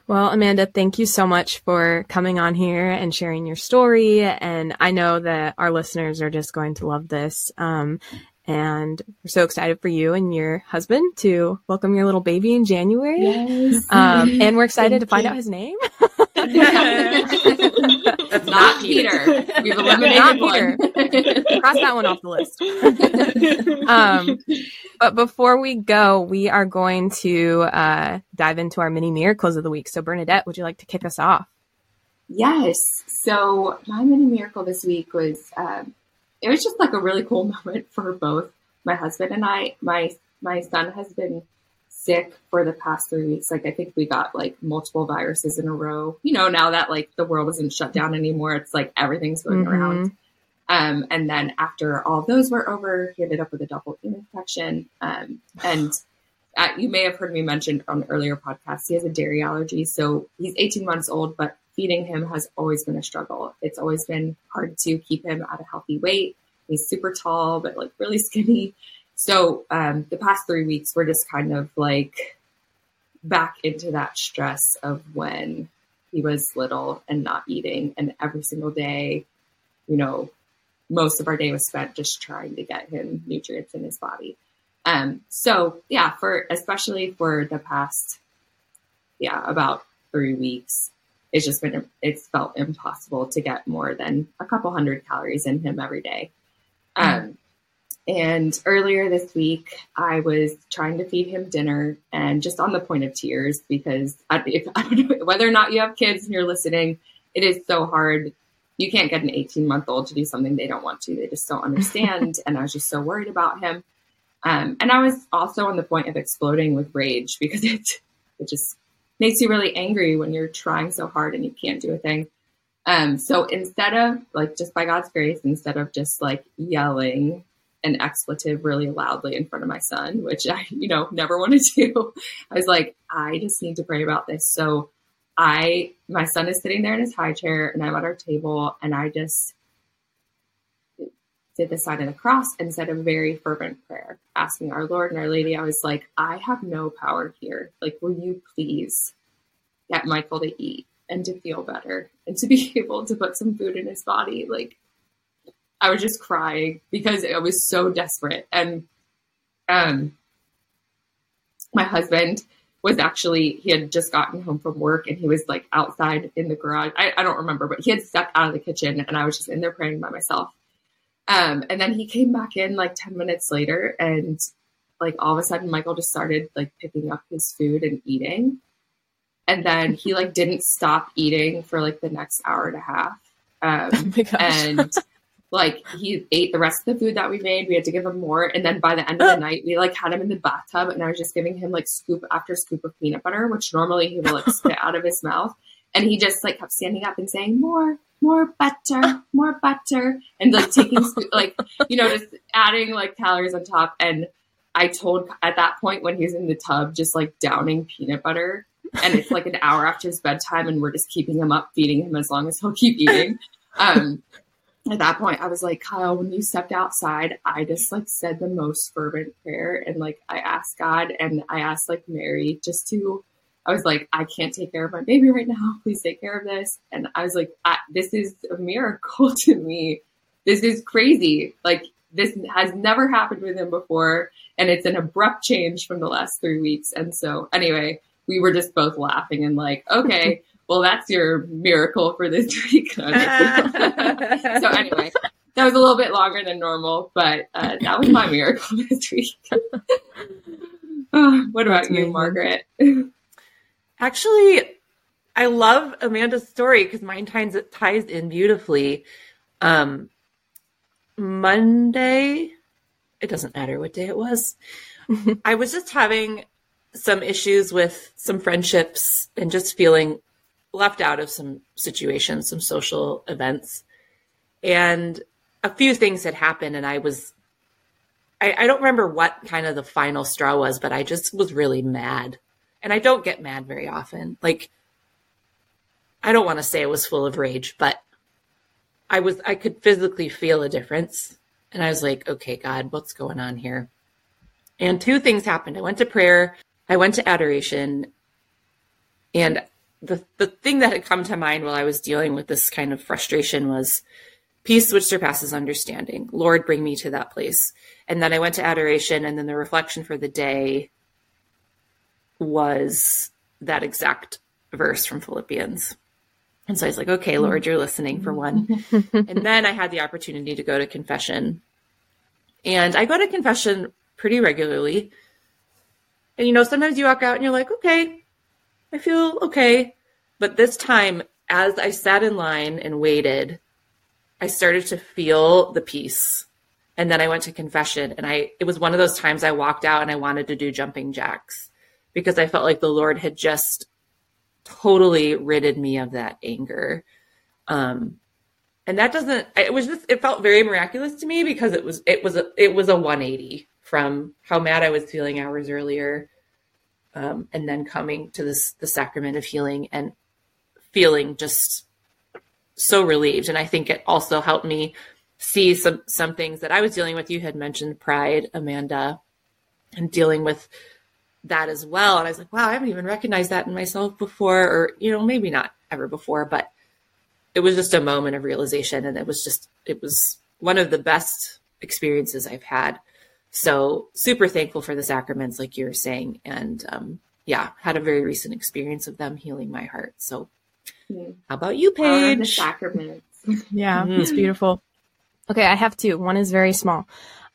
Well, Amanda, thank you so much for coming on here and sharing your story. And I know that our listeners are just going to love this. Um, and we're so excited for you and your husband to welcome your little baby in January. Yes. Um, and we're (laughs) excited to find you. out his name. (laughs) That's not Peter. We've eliminated Not one. Cross that one off the list. (laughs) um, but before we go, we are going to uh, dive into our mini miracles of the week. So, Bernadette, would you like to kick us off? Yes. So my mini miracle this week was um, it was just like a really cool (laughs) moment for both my husband and I. My my son has been sick for the past three weeks. Like I think we got like multiple viruses in a row. You know, now that like the world isn't shut down anymore, it's like everything's going Mhm. around. Um, and then after all those were over, he ended up with a double infection. Um, and uh, you may have heard me mention on earlier podcasts, he has a dairy allergy. So he's 18 months old, but feeding him has always been a struggle. It's always been hard to keep him at a healthy weight. He's super tall, but like really skinny. So um, the past three weeks, we're just kind of like back into that stress of when he was little and not eating. And every single day, you know, most of our day was spent just trying to get him nutrients in his body. Um, so yeah, for especially for the past, yeah, about three weeks, it's just been it's felt impossible to get more than a couple hundred calories in him every day. Um, and earlier this week, I was trying to feed him dinner and just on the point of tears because I, if, (laughs) I don't know whether or not you have kids and you're listening, it is so hard. You can't get an 18 month old to do something they don't want to. They just don't understand. (laughs) and I was just so worried about him. Um, and I was also on the point of exploding with rage because it, it just makes you really angry when you're trying so hard and you can't do a thing. Um, so instead of like just by God's grace, instead of just like yelling an expletive really loudly in front of my son, which I, (laughs) you know, never want to do, I was like, I just need to pray about this. So I, my son is sitting there in his high chair and I'm at our table and I just did the sign of the cross and said a very fervent prayer, asking our Lord and our Lady. I was like, I have no power here. Like, will you please get Michael to eat and to feel better and to be (laughs) able to put some food in his body? Like, I was just crying because I was so desperate. And um, my husband was actually, he had just gotten home from work and he was like outside in the garage. I, I don't remember, but he had stepped out of the kitchen and I was just in there praying by myself. Um, and then he came back in like 10 minutes later and like all of a sudden Michael just started like picking up his food and eating. And then he like didn't stop eating for like the next hour and a half. Um, (laughs) Oh my gosh. and like he ate the rest of the food that we made. We had to give him more. And then by the end of the (gasps) night, we like had him in the bathtub and I was just giving him like scoop after scoop of peanut butter, which normally he will like spit out of his mouth. And he just like kept standing up and saying, more, more butter, more butter. And like taking, scoop- (laughs) like, you know, just adding like calories on top. And I told at that point when he was in the tub, just like downing peanut butter. And it's like an hour after his bedtime and we're just keeping him up, feeding him as long as he'll keep eating. Um, at that point, I was like, Kyle, when you stepped outside, I just like said the most fervent prayer. And like, I asked God and I asked like Mary just to I was like, I can't take care of my baby right now. (laughs) Please take care of this. And I was like, this is a miracle (laughs) to me. This is crazy. Like this has never happened with him before. And it's an abrupt change from the last three weeks. And so anyway, we were just both laughing and like, (laughs) okay, well, that's your miracle for this (laughs) week. (laughs) so anyway, that was a little bit longer than normal, but uh, that was my miracle this week. oh, what about you, Margaret? Actually, I love Amanda's story because mine ties ties in beautifully. Um, Monday, it doesn't matter what day it was. (laughs) I was just having some issues with some friendships and just feeling left out of some situations, some social events. And a few things had happened, and I was, I, I, don't remember what kind of the final straw was, but I just was really mad. And I don't get mad very often. Like, I don't want to say I was full of rage, but I was, I could physically feel a difference. And I was like, okay, God, what's going on here? And two things happened. I went to prayer, I went to adoration, and the the thing that had come to mind while I was dealing with this kind of frustration was peace which surpasses understanding. Lord, bring me to that place. And then I went to adoration, and then the reflection for the day was that exact verse from Philippians. And so I was like, okay, mm-hmm. Lord, you're listening for one. (laughs) and then I had the opportunity to go to confession. And I go to confession pretty regularly. And you know, sometimes you walk out and you're like, okay, I feel okay. But this time, as I sat in line and waited, I started to feel the peace. And then I went to confession and I it was one of those times I walked out and I wanted to do jumping jacks because I felt like the Lord had just totally ridded me of that anger. Um and that doesn't it was just it felt very miraculous to me because it was it was a it was a 180 from how mad I was feeling hours earlier um, and then coming to this the sacrament of healing and feeling just so relieved. And I think it also helped me see some some things that I was dealing with. You had mentioned pride, Amanda, and dealing with that as well. And I was like, wow, I haven't even recognized that in myself before, or you know, maybe not ever before, but it was just a moment of realization, and it was just it was one of the best experiences I've had so super thankful for the sacraments, like you were saying, and um, yeah, had a very recent experience of them healing my heart. So, how about you, Paige? the sacraments. (laughs) yeah, mm. it's beautiful. Okay, I have two. One is very small.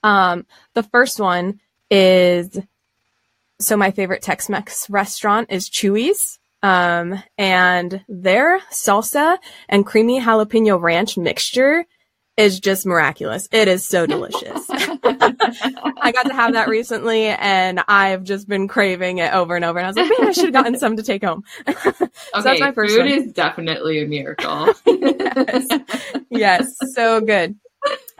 Um, the first one is so my favorite Tex-Mex restaurant is Chuy's. Um, and their salsa and creamy jalapeno ranch mixture is just miraculous. It is so delicious. (laughs) I got to have that recently and I've just been craving it over and over. And I was like, man, I should have gotten some to take home. (laughs) so okay, that's my first food one. is definitely a miracle. (laughs) yes. yes, so good.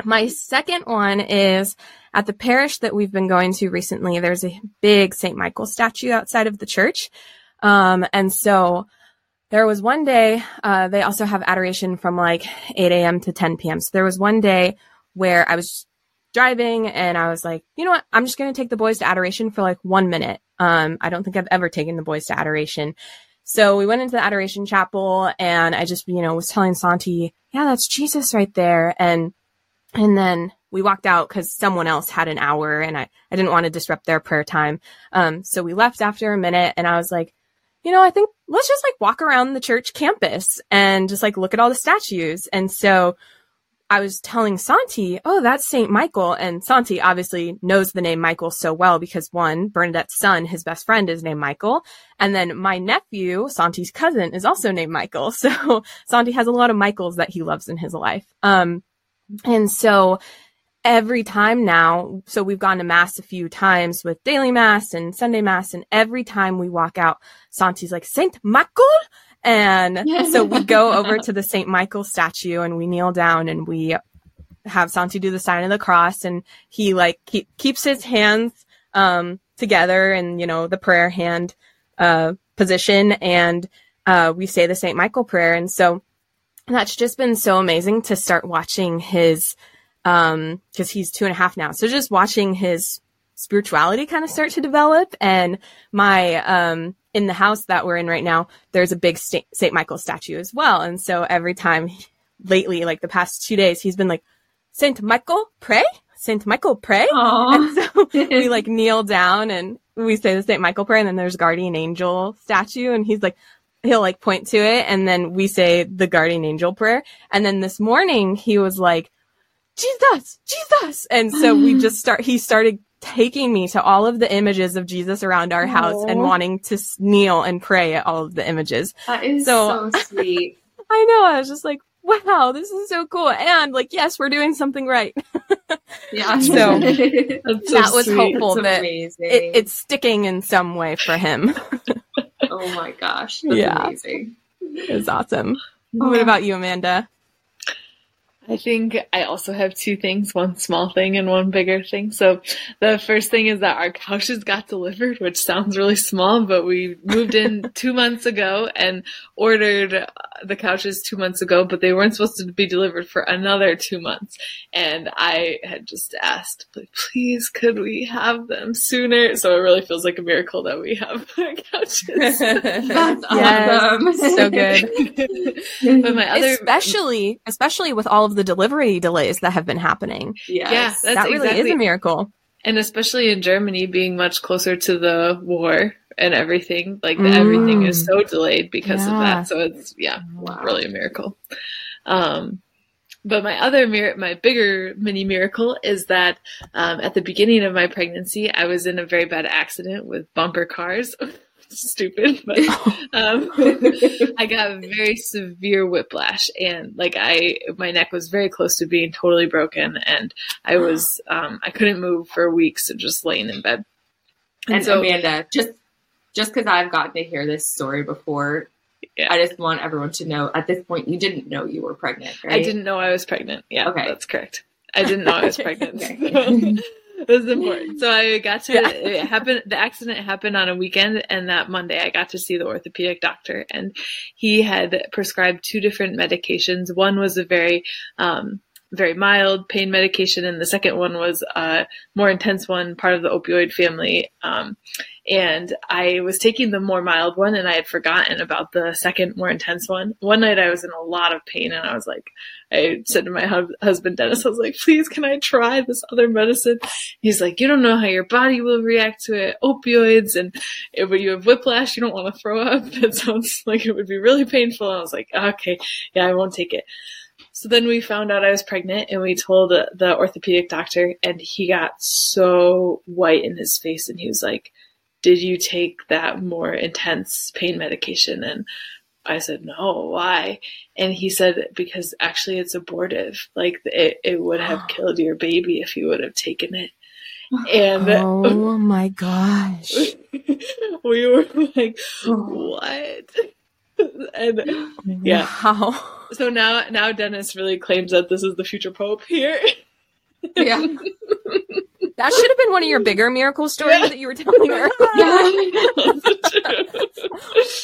My second one is at the parish that we've been going to recently. There's a big St. Michael statue outside of the church. Um, and so there was one day, uh, they also have adoration from like 8 a.m. to 10 p.m. So there was one day where I was driving and I was like, you know what? I'm just going to take the boys to adoration for like one minute. Um, I don't think I've ever taken the boys to adoration. So we went into the adoration chapel and I just, you know, was telling Santi, yeah, that's Jesus right there. And, and then we walked out because someone else had an hour and I, I didn't want to disrupt their prayer time. Um, so we left after a minute and I was like, you know, I think let's just like walk around the church campus and just like look at all the statues. And so I was telling Santi, oh, that's St. Michael. And Santi obviously knows the name Michael so well because one, Bernadette's son, his best friend is named Michael. And then my nephew, Santi's cousin, is also named Michael. (laughs) So Santi has a lot of Michaels that he loves in his life. Um, and so every time now, so we've gone to mass a few times with daily mass and Sunday mass, and every time we walk out, Santi's like, Saint Michael? And (laughs) so we go over to the Saint Michael statue and we kneel down and we have Santi do the sign of the cross and he like keep, keeps his hands, um, together and, you know, the prayer hand, uh, position and, uh, we say the Saint Michael prayer. And so that's just been so amazing to start watching his, um, cause he's two and a half now. So just watching his spirituality kind of start to develop. And my, um, in the house that we're in right now, there's a big St. Michael statue as well. And so every time lately, like the past two days, he's been like, Saint Michael, pray. Saint Michael, pray. Aww. (laughs) And so we (laughs) like kneel down and we say the Saint Michael prayer, and then there's guardian angel statue, and he's like, he'll like point to it, and then we say the guardian angel prayer. And then this morning he was like, Jesus, Jesus, and so we (sighs) just start. He started taking me to all of the images of Jesus around our house and wanting to kneel and pray at all of the images. That is So- so, (laughs) sweet. I know. I was just like, wow, this is so cool. And like, yes, we're doing something right. (laughs) Yeah. (laughs) So- so that was sweet. hopeful That's that it, it's sticking in some way for him. oh my gosh. That's Yeah. amazing. it's awesome. Oh. What about you, Amanda? I think I also have two things, one small thing and one bigger thing. So the first thing is that our couches got delivered, which sounds really small, but we moved in (laughs) two months ago and ordered uh, the couches two months ago, but they weren't supposed to be delivered for another two months. And I had just asked, please, could we have them sooner? So it really feels like a miracle that we have our (laughs) couches. (laughs) That's awesome. so good. but my other especially, especially with all of the delivery delays that have been happening. Yes. Yeah, that's that really exactly- is a miracle. and especially in Germany being much closer to the war and everything, like the, Mm. everything is so delayed because of that. So it's yeah, Wow. really a miracle. Um, but my other mir- my bigger mini miracle is that um, at the beginning of my pregnancy, I was in a very bad accident with bumper cars. (laughs) Stupid, but (laughs) um, (laughs) I got very severe whiplash, and like I, my neck was very close to being totally broken, and I was, um, I couldn't move for weeks, and just laying in bed. And so- Amanda, just just because I've gotten to hear this story before, Yeah. I just want everyone to know at this point you didn't know you were pregnant, right? I didn't know I was pregnant. Yeah, Okay. that's correct. I didn't know I was (laughs) pregnant. Okay. (laughs) it was important. So I got to Yeah. it happened the accident happened on a weekend and that Monday I got to see the orthopedic doctor and he had prescribed two different medications. One was a very um very mild pain medication and the second one was a more intense one, part of the opioid family. Um and I was taking the more mild one and I had forgotten about the second more intense one. One night I was in a lot of pain and I was like, I said to my hub- husband Dennis, I was like, please can I try this other medicine? He's like, you don't know how your body will react to it. Opioids and if when you have whiplash, you don't want to throw up. (laughs) It sounds like it would be really painful. And I was like, okay, yeah, I won't take it. So then we found out I was pregnant and we told the, orthopedic doctor and he got so white in his face and he was like, did you take that more intense pain medication? And I said, no, why? And he said, because actually it's abortive. Like it, it would have (gasps) killed your baby if you would have taken it. (sighs) And Oh my gosh. (laughs) we were like, (sighs) what? (laughs) and Yeah. Wow. so now, now Dennis really claims that this is the future pope here. Yeah. (laughs) That should have been one of your bigger miracle stories Yeah. that you were telling earlier. (laughs)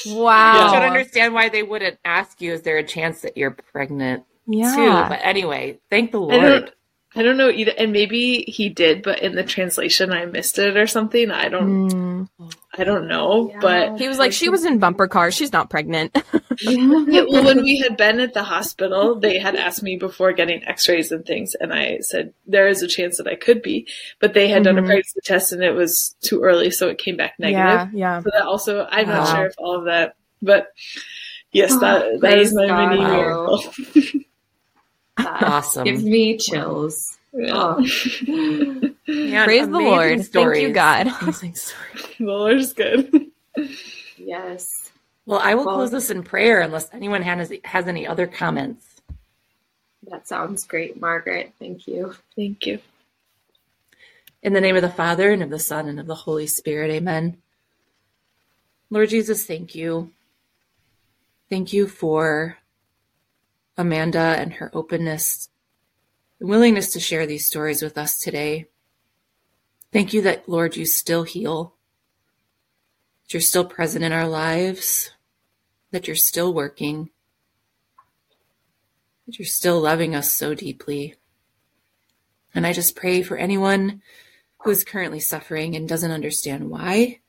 Wow. I don't understand why they wouldn't ask you, is there a chance that you're pregnant Yeah. too? But anyway, thank the Lord. I don't know either, and maybe he did, but in the translation I missed it or something. I don't, Mm. I don't know, Yeah. but He was like, she was in bumper cars. She's not pregnant. (laughs) Yeah, well, when we had been at the hospital, they had asked me before getting x-rays and things, and I said, there is a chance that I could be, but they had done a Mhm. pregnancy test and it was too early, so it came back negative. Yeah, yeah. So that also, I'm not sure if all of that, but yes, Oh, that, that is my praise mini miracle. (laughs) That Awesome. gives me chills. Yeah. Oh. (laughs) Yeah, Praise the amazing Lord. Thank you. God. (laughs) Amazing stories. (laughs) The Lord's good. yes. Well, I will Well- close this in prayer unless anyone has, has any other comments. That sounds great, Margaret. Thank you. Thank you. In the name of the Father, and of the Son, and of the Holy Spirit, amen. Lord Jesus, thank you. Thank you for Amanda and her openness and willingness to share these stories with us today. Thank you that, Lord, you still heal, that you're still present in our lives, that you're still working, that you're still loving us so deeply. And I just pray for anyone who is currently suffering and doesn't understand why,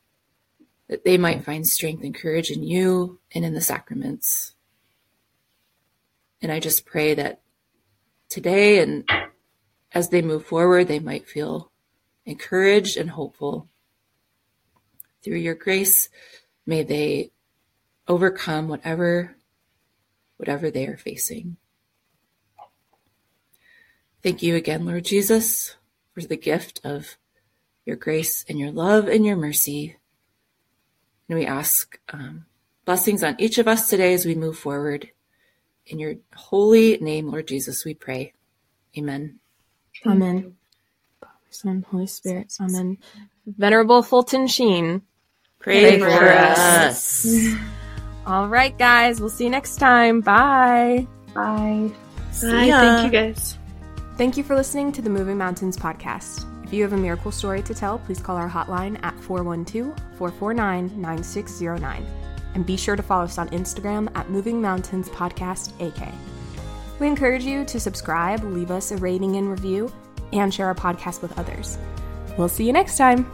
that they might find strength and courage in you and in the sacraments. And I just pray that today and as they move forward, they might feel encouraged and hopeful. Through your grace, may they overcome whatever whatever they are facing. Thank you again, Lord Jesus, for the gift of your grace and your love and your mercy. And we ask um, blessings on each of us today as we move forward. In your holy name, Lord Jesus, we pray. Amen. Amen. Father, Son, Holy Spirit. Amen. Venerable Fulton Sheen. Pray, Pray for, for us. (laughs) All right, guys. We'll see you next time. Bye. Bye. Bye. ya. Thank you guys. Thank you for listening to the Moving Mountains podcast. If you have a miracle story to tell, please call our hotline at 412 449 9609. And be sure to follow us on Instagram at Moving Mountains Podcast AK. We encourage you to subscribe, leave us a rating and review, and share our podcast with others. We'll see you next time.